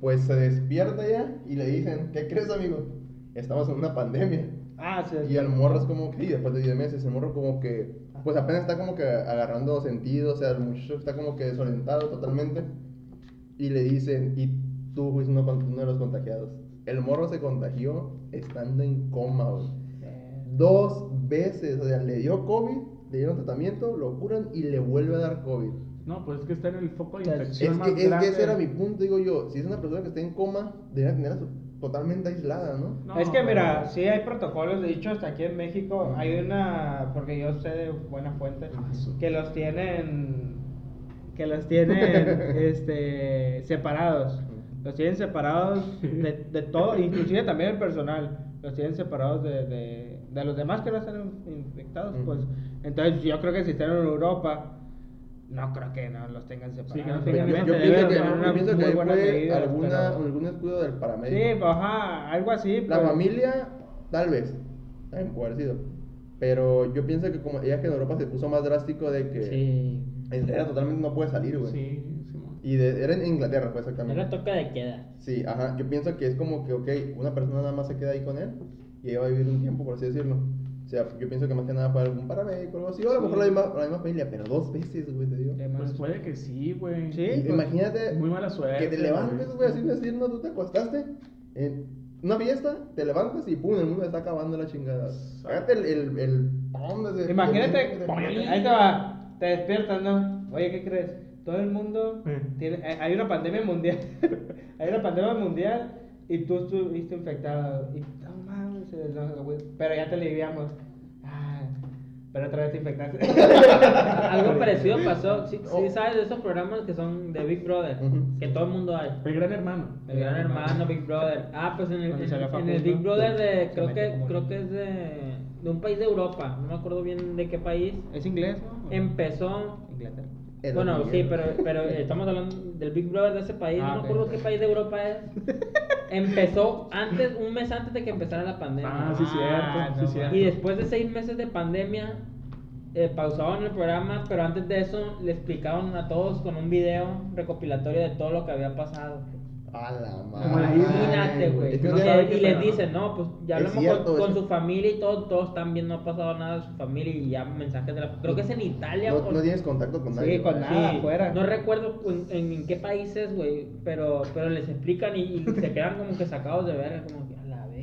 pues se despierta ya y le dicen, ¿qué crees amigo? Estamos en una pandemia. Ah, sí. Y el morro es como que, y después de 10 meses, el morro como que, pues apenas está como que agarrando sentido, o sea, el muchacho está como que desorientado totalmente. Y le dicen, y tú fuiste uno, uno de los contagiados. El morro se contagió estando en coma, güey. Dos veces, o sea, le dio COVID, le dieron tratamiento, lo curan y le vuelve a dar COVID. No, pues es que está en el foco de Es- Es infección más que, es que grande. ese era mi punto, digo yo. Si es una persona que está en coma, debería tenerla su- totalmente aislada, ¿no? No, es que mira, sí hay protocolos, de hecho hasta aquí en México hay una, porque yo sé de buena fuente, que los tienen, que los tienen, este, separados, los tienen separados de, de todo, inclusive también el personal, los tienen separados de, de, de los demás que no están infectados, pues, entonces yo creo que si están en Europa, no creo que no los tengan separados. que no Yo, tengan yo esa pienso que, yo pienso que fue medidas, alguna, pero- algún descuido del paramédico. Sí, pues, ajá, algo así. La pues. familia, tal vez, también puede haber sido. Pero yo pienso que como ya que en Europa se puso más drástico de que Sí. era totalmente no puede salir, güey. Sí, Simón. Y de- era en Inglaterra, pues exactamente. Era toca de queda. Sí, ajá. Yo pienso que es como que, ok, una persona nada más se queda ahí con él y ella va a vivir un tiempo, por así decirlo. O sea, yo pienso que más que nada fue algún paramédico o algo así, o a lo Sí. mejor la misma, la misma familia, pero dos veces, güey, te digo. Pues puede que sí, güey. Sí. Y pues, imagínate Muy mala suerte. que te levantes, güey, así decir, no, tú te acostaste en una fiesta, te levantas y pum, el mundo está acabando la chingada. Fíjate el, el, el desde- Imagínate, ahí te va, te despiertas, ¿no? Oye, ¿qué crees? Todo el mundo tiene, eh, hay una pandemia mundial, hay una pandemia mundial y tú estuviste infectado y no mames, no, güey, pero ya te aliviamos. Ah, pero otra vez te infectaste. Algo parecido pasó. Sí, Oh. sí sabes de esos programas que son de Big Brother, Ujú. que todo el mundo hay. El gran hermano. El Gran Hermano, Big Brother. Ah, pues en el, en, en el Big Brother de, se creo que, creo que- que es de, de un país de Europa, no me acuerdo bien de qué país. ¿Es inglés, no? Empezó, Inglaterra. El bueno, Miguel. sí, pero, pero estamos hablando del Big Brother de ese país, Ah, no me acuerdo qué país de Europa es. Empezó antes, un mes antes de que empezara la pandemia. Ah, sí, Ah, cierto. no sí, cierto. Y después de seis meses de pandemia, eh, pausaban el programa, pero antes de eso le explicaban a todos con un video recopilatorio de todo lo que había pasado. A la Como la madre. Imagínate, güey. Y, no les dicen, no, pues ya hablamos cierto, con, su familia y todo, todos están bien, no ha pasado nada de su familia y ya mensajes de la... Creo que es en Italia No, o... no tienes contacto con nadie. Sí, con nada. afuera. No recuerdo en, en- en qué países, güey, pero, pero les explican y, y se quedan como que sacados de verga, como que a la vez.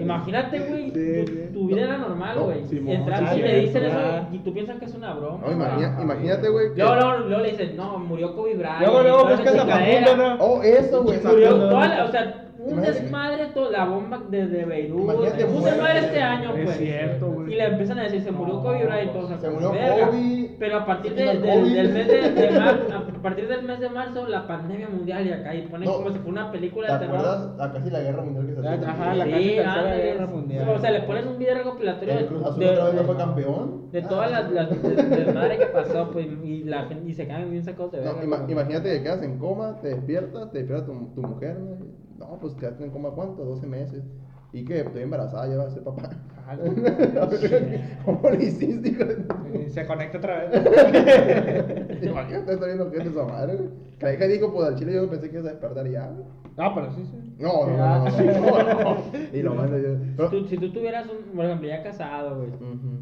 Imagínate, güey, Sí, tu, tu vida era normal, No, güey. Entras sí, y te dicen eso y tú piensas que es una broma. No, imagina- Ah, imagínate, güey. que- Luego, luego, luego le dicen, no, murió Kobe Bryant. Luego, luego buscas esa a. Facundo, ¿no? Oh, eso, güey. Murió toda la- o sea, un desmadre, toda la bomba desde Beirut. Imagínate un desmadre este año, Es pues. cierto, güey. Y le empiezan a decir, se murió No, Kobe Bryant, todos se acá, murió verga. Kobe, Pero a partir se de- de- del mes de, de mar- a partir del mes de marzo, la pandemia mundial y acá, y ponen No. como si fuera una ¿Te película de terror. acuerdas la casi la guerra mundial que se hacía? Ajá, la Sí, casi tercera ándale. guerra mundial. O sea, le ponen un video recopilatorio El Cruz Azul de- otra vez no fue campeón. de todas las, las de- desmadre que pasó, pues, y, la, gente- y se quedan bien sacados de No, verga. imagínate que quedas en coma, te despiertas, te despierta tu, tu mujer, ¿no? No, pues quedaste en coma cuánto, 12 meses. ¿Y qué? Estoy embarazada, ya va a ser papá. Ah, ¿Cómo le hiciste, hijo de- Y se conecta otra vez. Imagínate, está viendo que es esa madre, güey. Que dijo, pues al chile yo pensé que ibas a despertar ya, güey. No, pero sí, sí. No, no, no, no, no, no. Y lo mando yo. Pero- Tú- si tú tuvieras, un, por ejemplo, ya casado, güey,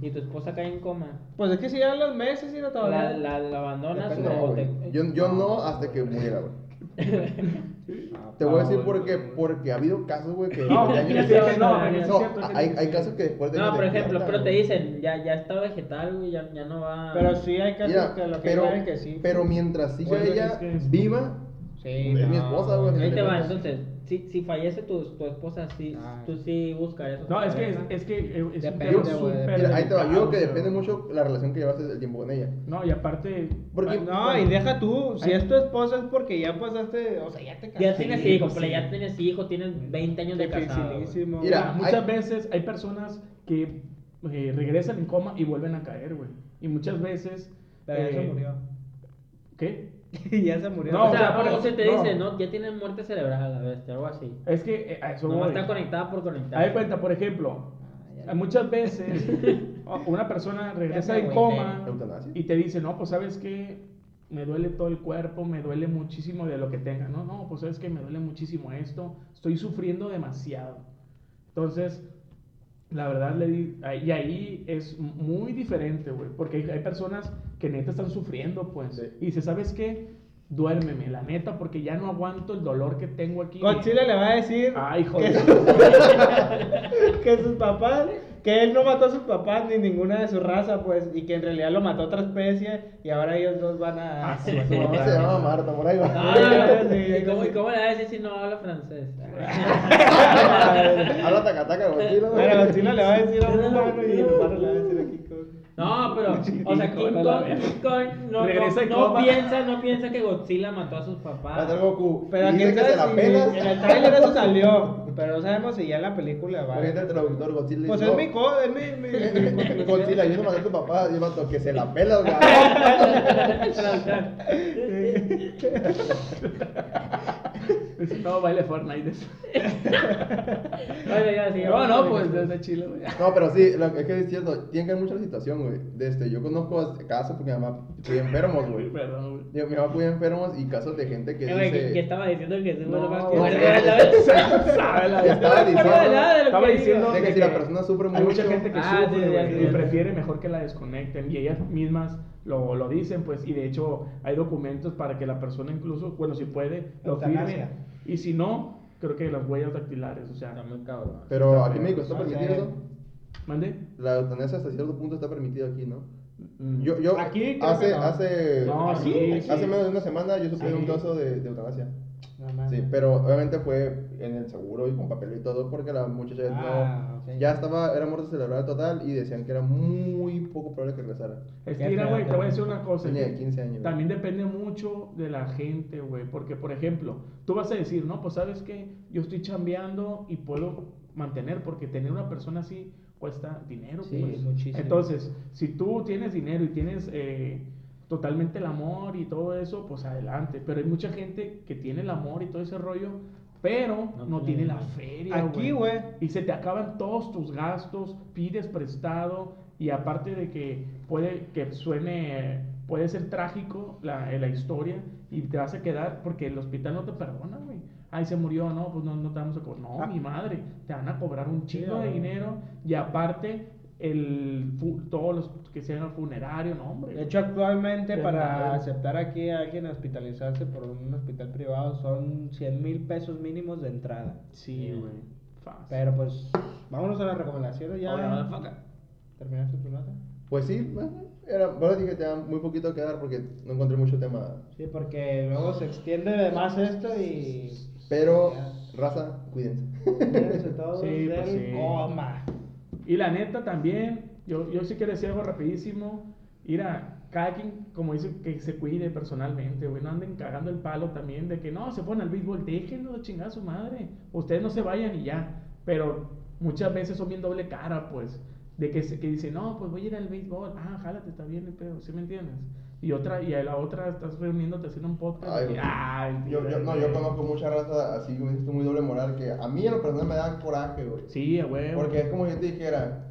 y tu esposa cae en coma, Pues es que si ya los meses y no ¿la, todavía. la, la abandonas Depende, o No, te...? Yo, yo no hasta que muriera, güey. Te voy a decir por qué. Porque ha habido casos, güey, que. No, ya no, No, cierto, hay, hay casos que después de. No, por ejemplo, pero te dicen, ya, ya está vegetal, güey, ya, ya no va... Pero sí hay casos Mira, que lo que pero, saben que sí. pero mientras siga ella es que es- viva, Sí, es mi esposa, güey. Ahí te va, entonces, si, si fallece tu, tu esposa, sí, Ah. tú sí buscarías. No, es que es, que eh, es un Depende, tema depende. Mira, ahí te va. Yo que depende mucho la relación que llevaste el tiempo con ella. No, y aparte. Porque- No, y deja tú, si es tu esposa es porque ya pasaste, o sea, ya te Ya casaste. tienes Sí, hijos, pero sí. ya tienes hijos, tienes 20 años de casado. Mira, muchas hay- veces hay personas que eh, regresan en coma y vuelven a caer, güey. Y muchas veces. Pero ya se eh, murió. ¿Qué? ya se murió. No, o sea, o sea, o se te no. dice, ¿no? Ya tienen muerte cerebral, a bestia, algo así. Es que eh, a eso voy. está conectada por conectar. Haz de cuenta, por ejemplo, Ah, muchas veces una persona regresa en coma y te dice, no, pues sabes que me duele todo el cuerpo, me duele muchísimo de lo que tenga. No, no, pues sabes que me duele muchísimo esto, estoy sufriendo demasiado. Entonces, la verdad, le di, y ahí es muy diferente, güey, porque hay, hay personas que neta están sufriendo, pues. Sí. Y dice, ¿sabes qué? Duérmeme, la neta, porque ya no aguanto el dolor que tengo aquí. Godzilla le va a decir Ay, que, joder. que sus papás, que él no mató a sus papás ni ninguna de su raza, pues, y que en realidad lo mató otra especie y ahora ellos dos van a... Ah, sí, Su mamá se llamaba Marta, por ahí va. Ah, sí, ¿y, cómo, sí. ¿Y cómo le va a decir si no habla francés? Habla tacataca, Godzilla. Pero Godzilla le va a decir a un humano y el humano le va a decir. No, pero, o sea, King Kong, no, Regresa no, en no coma. piensa, no piensa que Godzilla mató a sus papás. ser Goku. Pero y quién dice que sabe se la pelas. en el trailer eso salió, pero no sabemos si ya en la película va. Traductor Godzilla Pues es "No, mi co, es mi, mi, mi. Godzilla, yo no maté a tu papá, yo mato que se la pelas, güey. No, baile Fortnite. Oye, ya, sí, No, no, pues desde Chile, güey. No, pero sí, lo que es que es cierto, tiene que ver mucho la situación, güey. De este, yo conozco casos porque mi mamá fui enfermos, güey. Perdón, güey. Yo- Mi mamá fui enfermos y casos de gente que Eh, dice... que, que estaba diciendo que se No, más que no, Estaba diciendo- nada de lo Estaba que diciendo de que si la persona sufre Hay mucha mucho- gente que Ah, sufre y prefiere mejor que la desconecten y ellas mismas lo, lo dicen, pues, y de hecho hay documentos para que la persona incluso, bueno, si puede, lo firme. Y si no, creo que las huellas dactilares, o sea, Está muy cabrón. Pero aquí en México está No permitido sé. eso. mande. La eutanasia hasta cierto punto está permitido aquí, ¿no? Mm. Yo, yo Aquí hace, no. hace, No, hace, sí, menos de una semana yo supe de un caso de, de eutanasia. No. Sí, pero obviamente fue en el seguro y con papel y todo porque la muchacha Ah, no, ok. ya estaba, era muerte cerebral total y decían que era muy poco probable que regresara. Es que, mira, güey, te voy a decir una cosa. Tenía que 15 años. También depende mucho de la gente, güey. Porque, por ejemplo, tú vas a decir, no, pues sabes que yo estoy chambeando y puedo mantener, porque tener una persona así cuesta dinero, Sí, pues. muchísimo. Entonces, si tú tienes dinero y tienes eh, totalmente el amor y todo eso, pues adelante. Pero hay mucha gente que tiene el amor y todo ese rollo, pero no, No tiene tiene la feria, Aquí, güey. y se te acaban todos tus gastos, pides prestado y aparte de que puede que suene, puede ser trágico la, la historia y te vas a quedar porque el hospital no te perdona, güey. Ay, se murió, no, pues no, no te vamos a cobrar. No, Ah. mi madre, te van a cobrar un chingo de dinero y aparte el todos los que sean el funerario, no, hombre. De hecho, actualmente para madre. aceptar aquí a alguien a hospitalizarse por un hospital privado son 100 mil pesos mínimos de entrada. sí, güey. Fácil. Pero pues, vámonos a las recomendaciones ya. ¿Terminaste tu nota? Pues sí, bueno, era, bueno, dije que tenía muy poquito que dar porque no encontré mucho tema. Sí, porque luego se extiende de más esto y. Pero, raza, cuídense. Cuídense todos Sí, del pues sí. coma. Y la neta también, yo, yo sí quiero decir algo rapidísimo. Ir a cada como dice, que se cuide personalmente, güey. No anden cagando el palo también de que no, se ponen al béisbol, déjenlo chingar a su madre. Ustedes no se vayan y ya. Pero muchas veces son bien doble cara, pues. De que, que dice, no, pues voy a ir al béisbol. Ah, jálate, está bien el pedo, ¿sí me entiendes? Y otra, y a la otra estás reuniéndote haciendo un podcast. Ay, y, güey. ay, Yo, yo, no, güey. yo conozco mucha raza así, güey, esto muy doble moral que a mí en lo personal me da coraje, güey. Sí, huevo. Porque es como yo te dijera,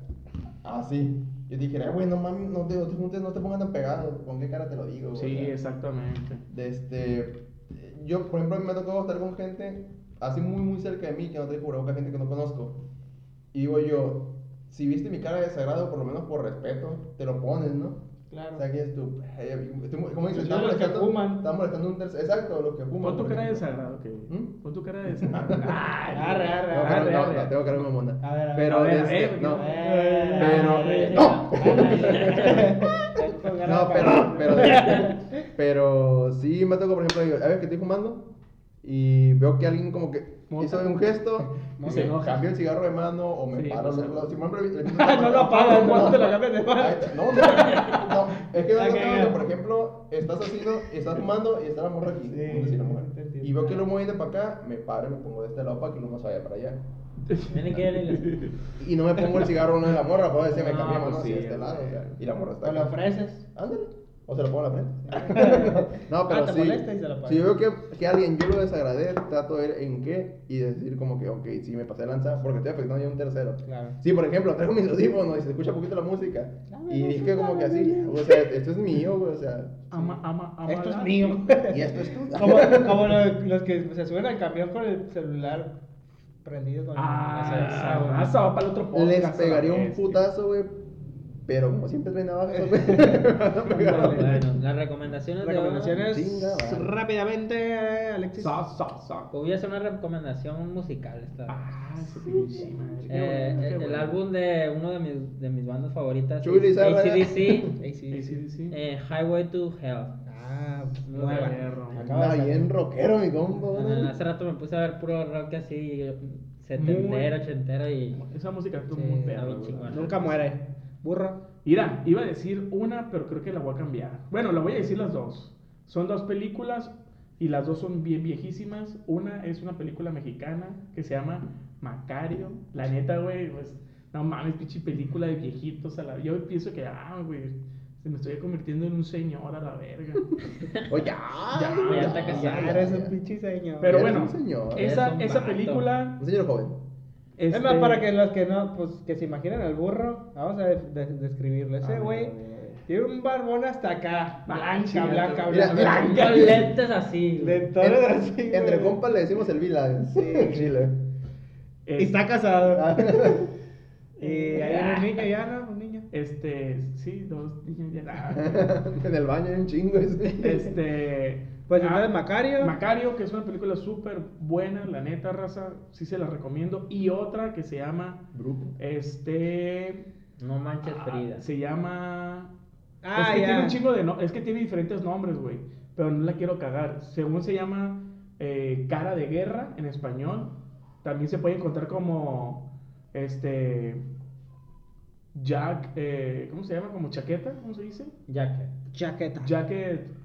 así. Yo te dijera, güey, no mames, no te, no te no te pongan tan pegado. ¿Con qué cara te lo digo? güey? Sí, O sea, exactamente. de este, yo, por ejemplo, me ha tocado estar con gente así muy, muy cerca de mí que no te cubrebocas, gente que no conozco. Y digo yo, si viste mi cara de desagrado, por lo menos por respeto, te lo pones, ¿no? Claro. O sea, que es tu. eh, mu- ¿Cómo dices? Sí, Está los que molestando, fuman. está molestando un tercer. Exacto, los que fuman. Pon tu cara de desagrado, que ¿Mm? Pon tu cara de desagrado. Arre, arre, No, arre, pero no, arre. no, tengo cara de mamona. A ver, a ver, Pero, a ver, a este, ver, no. Eh, Pero, no. No, pero, pero, pero sí me tocó, por ejemplo, digo, a ver que estoy fumando y veo que alguien como que hizo un gesto y se enoja. Cambio el cigarro de mano o me Sí, paro. lado. Siempre no lo apagas, no te lo cambias de mano. No, no, no, es que que, por ejemplo, estás haciendo, estás fumando y está la morra aquí. Y veo que lo mueven de para acá, me paro y me pongo de este lado para que lo más vaya para allá. Tiene que ir Y no me pongo el cigarro uno de la morra, puedo decir, me No, cambiamos pues hacia este lado. y la morra está O lo ofreces. Ándale. O se lo pongo en la frente. no, pero Ah, te sí. molesta y se lo pagas. Si yo veo que, que alguien yo lo desagradé, trato de ver en qué y decir como que, ok, sí me pasé de lanza porque estoy afectando a un tercero. Claro. Sí, por ejemplo, traigo mis audífonos y se escucha poquito la música. Y los dije como que así, o sea, esto es mío, güey, o sea. Ama, ama, ama. Esto es mío. Y esto es tuyo. Como, como lo- los que se suben al camión con el celular prendido con Ah, esa- esa raza va para el otro podcast. Les a pegaría un putazo, güey. Pero como siempre traen navajas, güey. Bueno, las recomendaciones. Recomendaciones Chinga, rápidamente, eh, Alexis. Sa, sa. Pues voy a hacer una recomendación musical esta vez. Ah. Qué Eh, bueno, qué el, bueno. álbum de uno de mis, de mis bandas favoritas Chuli, es Zarra. ACDC, sí. ACDC. eh, Highway to Hell. Ah, Muy. Acaba bien rockero, mi compa, Ah, hace rato me puse a ver puro rock así, setentero, ochentero y... Esa música es Sí, muy perra. Nunca muere. Burro. Mira, iba a decir una, pero creo que la voy a cambiar. Bueno, la voy a decir las dos. Son dos películas y las dos son bien viejísimas. Una es una película mexicana que se llama Macario. La neta, güey, pues, no mames, pinche película de viejitos. A la... Yo pienso que, ah, güey, se me estoy convirtiendo en un señor a la verga. Oye, ya, Ya, ya ya, Ya casado. eres un pinche señor. Pero Eres bueno, un señor. esa, Eres Es este, más, para que los que no, pues que se imaginen al burro, vamos a de- de- describirlo. Ese Ah, güey tiene un barbón hasta acá. Blanca, chinga, blanca, blanca. mira, Con lentes así. En- así. Entre compas le decimos el Vila. Sí, Chile. Y está casado. Ah. y hay un niño ya, ¿no? Un niño. Este, sí, dos niños ya. en el baño hay un chingo. ese. Pues entonces, Macario. Macario, que es una película súper buena, la neta, raza, sí se la recomiendo. Y otra que se llama. Grupo. Este. No manches ah, Frida. Se llama. Ah, es que ya. tiene un chingo de. no- es que tiene diferentes nombres, güey. Pero no la quiero cagar. Según se llama eh, Cara de Guerra en español. También se puede encontrar como. Este. Jack. eh, ¿Cómo se llama? Como chaqueta, ¿cómo se dice? Jacket. Chaqueta. Jacket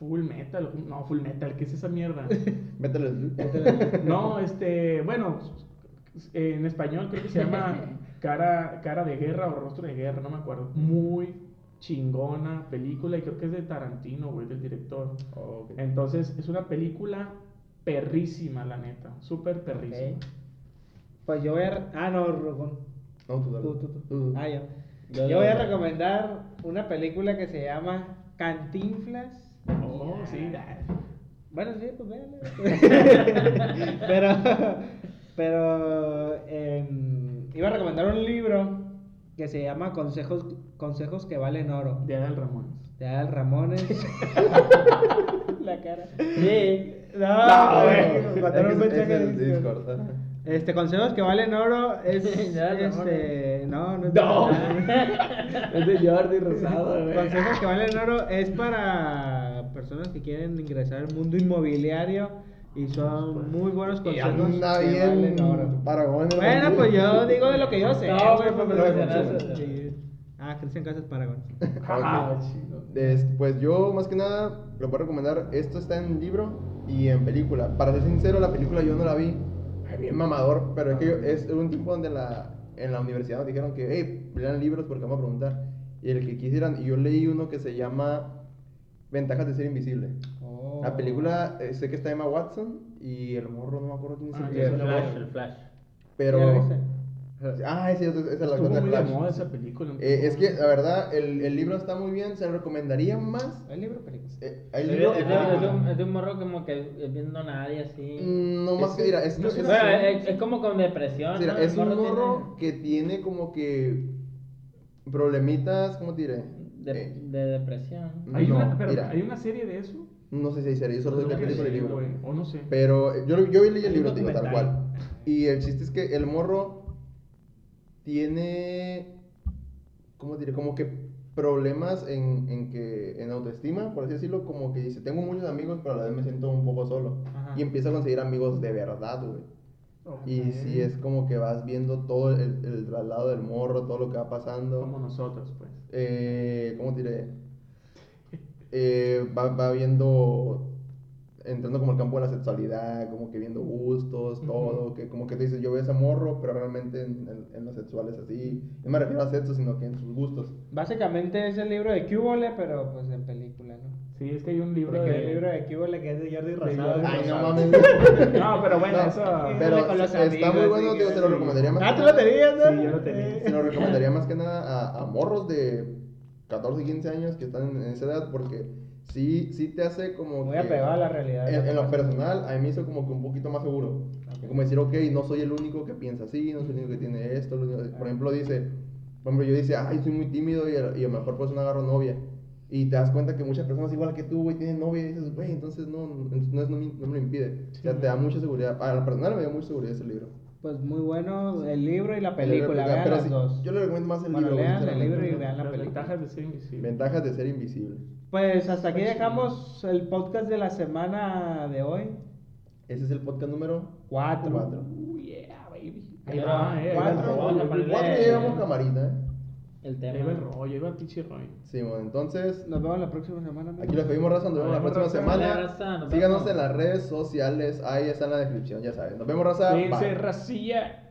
Full Metal, no, Full Metal, ¿qué es esa mierda? El. No, este, bueno, en español creo que se llama cara, cara de guerra o rostro de guerra, no me acuerdo. Muy chingona película y creo que es de Tarantino, güey, del director. Oh, ok. Entonces, es una película perrísima, la neta, súper perrísima. Pues yo voy a. Ah, no, Rugón. No, tú dale. Tú, tú, tú. Ah, yo. Yo- Yo voy a recomendar una película que se llama Cantinflas. Oh, sí. Bueno, sí, pues véanla. pero, pero em, iba a recomendar un libro que se llama Consejos, Consejos que valen oro. De Adal Ramones. De Adal Ramones. La cara. Sí. No, No, güey, mandaron un mensaje Discord. Este, consejos que valen oro es. Este, no, no es No. Es de Jordi Rosado, güey. Consejos que valen oro es para personas que quieren ingresar al mundo inmobiliario y son muy buenos Y consejos anda bien. Paragón. Bueno, mundo. pues yo digo de lo que yo sé. No, güey, güey, porque pues, lo mencionaste. Ah, Cristian Casas. Ah. Es- pues yo más que nada lo puedo recomendar. Esto está en libro y en película. Para ser sincero, la película yo no la vi. Ay, bien mamador, pero es que yo- es un tiempo donde la, en la universidad nos dijeron que, hey, lean libros porque vamos a preguntar. Y el que quisieran, y yo leí uno que se llama Ventajas de ser invisible. Oh. La película, eh, sé que está Emma Watson y el morro, no me acuerdo quién es Ah, el El la flash, voz. el flash. Pero. Ah, sí, esa esa es la cosa de Flash. moda esa película. Eh, es que, la verdad, el, el libro está muy bien, se lo recomendaría más. ¿El libro o película? Eh, el Es, libro. de- es de- es de un, es de un morro como que viendo a nadie así. Mm, No más Es- que mira, es, no es, es es, es como con depresión. mira, ¿no? es El un morro morro que tiene como que problemitas, ¿cómo te diré? De, Eh, de depresión. Hay, no, una, pero, mira. ¿Hay una serie de eso? no sé si hay serie, yo solo sé que película y libro. O no sé. Pero eh, yo, yo leí el libro, tal cual. Y el chiste es que el morro tiene, ¿cómo diré? Como que problemas en, en que en autoestima, por así decirlo, como que dice, tengo muchos amigos, pero a la vez me siento un poco solo. Ajá. y empieza a conseguir amigos de verdad, güey. Y sí es como que vas viendo todo el, el traslado del morro, todo lo que va pasando. Como nosotros, pues. Eh, ¿Cómo te diré? Eh, va, va viendo, entrando como al campo de la sexualidad, como que viendo gustos, todo, que como que te dices, yo veo ese morro, pero realmente en, en, en lo sexual es así. No me refiero a sexo, sino que en sus gustos. Básicamente es el libro de Cúbole, pero pues en película. Sí, es que hay un libro Porque de... el libro de Cúbole que es de Jordi Rosado. Ay, no mames. No, pero bueno, No, eso... Pero está amigos, muy bueno, digo, te lo recomendaría más Ah, que tú lo nada. tenías, ¿no? Sí, yo lo tenía. Eh. Se lo recomendaría más que nada a, a morros de 14, 15 años que están en, esa edad porque sí, sí te hace como Muy que- apegado a la realidad. En, en lo personal, a mí me hizo como que un poquito más seguro. Como decir, ok, no soy el único que piensa así, no soy el único que tiene esto. lo único- Por ejemplo, dice, por ejemplo, yo dice, ay, soy muy tímido y a, y a lo mejor pues no agarro novia. Y te das cuenta que muchas personas igual que tú, güey, tienen novia y dices, güey, entonces no, no, no, es- no me, no me lo impide. O sea, te da mucha seguridad. A lo personal me dio mucha seguridad ese libro. Pues muy bueno el libro y la El película, vean pero las sí, dos. Yo le recomiendo más el Bueno, libro. lean el libro y vean la película. ventajas de ser invisible. Ventajas de ser invisible. Pues hasta aquí Está dejamos el podcast de la semana de hoy. Ese es el podcast número Cuatro. 4. Uh, yeah, baby. Ahí va, eh. va va- ponerle- ya llevamos camarita, ¿eh? El ahí va el tema. rollo, ahí va el pinche rollo. Sí, bueno, entonces Nos vemos la próxima semana. Aquí los pedimos raza, nos vemos la próxima raza. semana. Dale, raza, nos Síganos en las redes sociales, ahí está en la descripción, ya saben. Nos vemos raza. Cuídense, Bye. racilla.